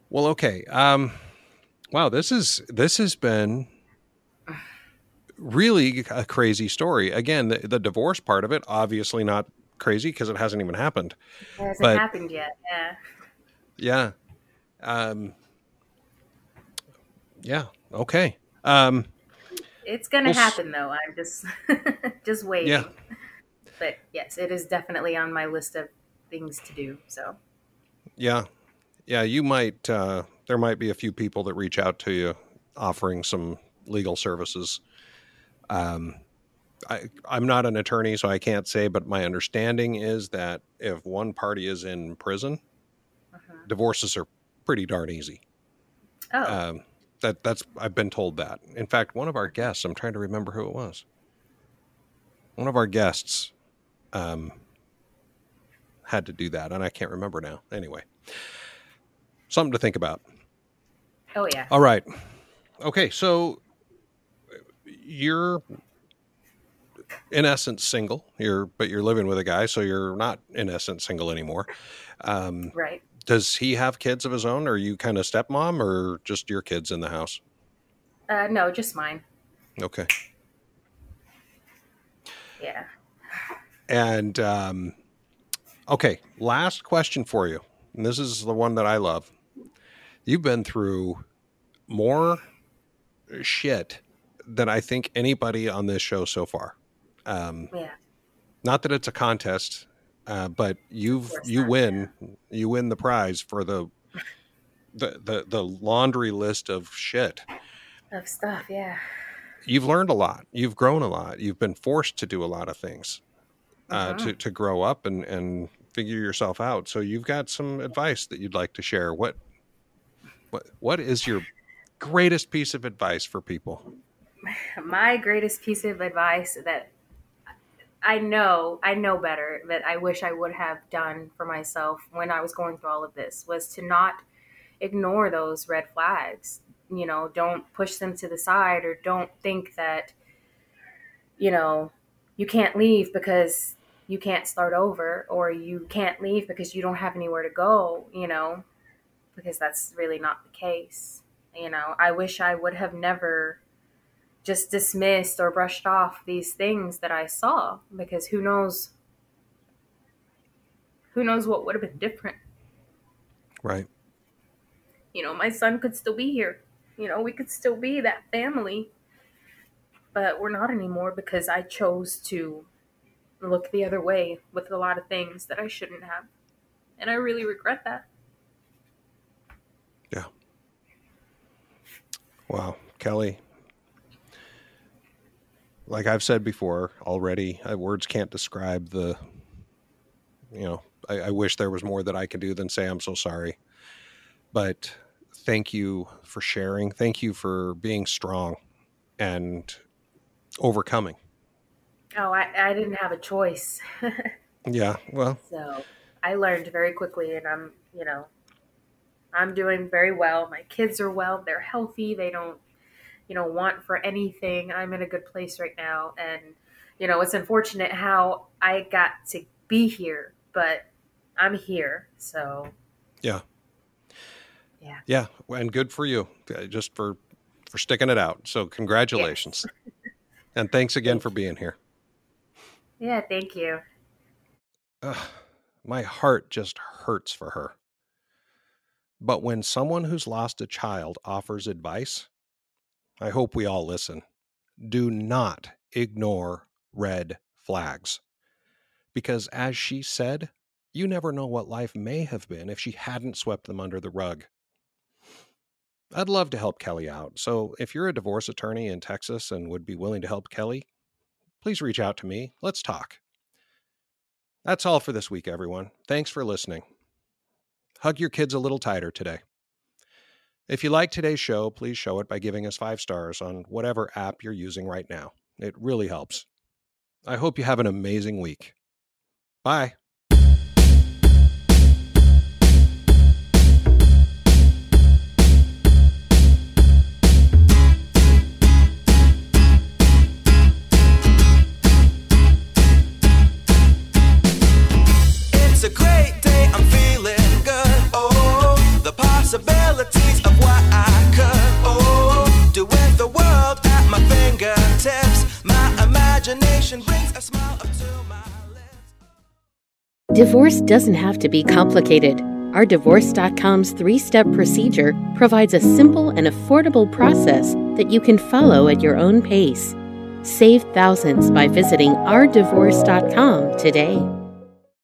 Speaker 1: Well, okay. Um, Wow, this is this has been really a crazy story. Again, the, the divorce part of it, obviously not crazy because it hasn't even happened.
Speaker 5: It hasn't
Speaker 1: But-
Speaker 5: happened yet. Yeah.
Speaker 1: Yeah. Um, yeah. Okay. Um,
Speaker 5: It's gonna
Speaker 1: Well,
Speaker 5: happen though. I'm just just waiting.
Speaker 1: Yeah.
Speaker 5: But yes, it is definitely on my list of things to do. So
Speaker 1: yeah. Yeah. You might, uh, there might be a few people that reach out to you offering some legal services. Um, I, I'm not an attorney, so I can't say, but my understanding is that if one party is in prison,
Speaker 5: uh-huh.
Speaker 1: divorces are pretty darn easy.
Speaker 5: oh
Speaker 1: Um, that that's I've been told that. In fact, one of our guests, I'm trying to remember who it was. One of our guests um, had to do that, and I can't remember now. Anyway, something to think about.
Speaker 5: oh yeah.
Speaker 1: All right. Okay, so you're in essence single. You're but you're living with a guy, so you're not in essence single anymore. Um,
Speaker 5: Right.
Speaker 1: does he have kids of his own? Or are you kind of stepmom, or just your kids in the house?
Speaker 5: Uh, no, just mine.
Speaker 1: Okay.
Speaker 5: Yeah.
Speaker 1: And um, okay, last question for you. And this is the one that I love. You've been through more shit than I think anybody on this show so far. Um,
Speaker 5: Yeah.
Speaker 1: not that it's a contest, uh, but you've you
Speaker 5: not,
Speaker 1: win you win the prize for the the the, the laundry list of shit.
Speaker 5: Of stuff. Yeah.
Speaker 1: You've learned a lot. You've grown a lot. You've been forced to do a lot of things uh,
Speaker 5: Mhm.
Speaker 1: to to grow up and and figure yourself out. So you've got some advice that you'd like to share. What what what is your greatest piece of advice for people?
Speaker 5: My greatest piece of advice that I know, I know better, that I wish I would have done for myself when I was going through all of this was to not ignore those red flags. You know, don't push them to the side or don't think that, you know, you can't leave because you can't start over or you can't leave because you don't have anywhere to go, you know, because that's really not the case. You know, I wish I would have never just dismissed or brushed off these things that I saw because who knows who knows what would have been different.
Speaker 1: Right.
Speaker 5: You know, my son could still be here. You know, we could still be that family. But we're not anymore because I chose to look the other way with a lot of things that I shouldn't have. And I really regret that. Yeah.
Speaker 1: Wow, Kellie. Like I've said before already, I, words can't describe the. You know, I, I wish there was more that I could do than say I'm so sorry. But thank you for sharing. Thank you for being strong and overcoming.
Speaker 5: Oh, I, I didn't have a choice.
Speaker 1: Yeah, well,
Speaker 5: So I learned very quickly, and I'm, you know, I'm doing very well. My kids are well. They're healthy. They don't, you know, want for anything. I'm in a good place right now. And, you know, it's unfortunate how I got to be here, but I'm here. So,
Speaker 1: yeah.
Speaker 5: Yeah.
Speaker 1: Yeah, and good for you, uh, just for for sticking it out. So congratulations, and thanks again for being here.
Speaker 5: yeah, thank you.
Speaker 1: Ugh, my heart just hurts for her. But when someone who's lost a child offers advice, I hope we all listen. Do not ignore red flags. Because as she said, you never know what life may have been if she hadn't swept them under the rug. I'd love to help Kellie out. So if you're a divorce attorney in Texas and would be willing to help Kellie, please reach out to me. Let's talk. That's all for this week, everyone. Thanks for listening. Hug your kids a little tighter today. If you like today's show, please show it by giving us five stars on whatever app you're using right now. It really helps. I hope you have an amazing week. Bye.
Speaker 4: Imagination brings a smile to my lips.
Speaker 5: Divorce doesn't have to be complicated. Our Divorce.com's three step procedure provides a simple and affordable process that you can follow at your own pace. Save thousands by visiting ourdivorce.com today.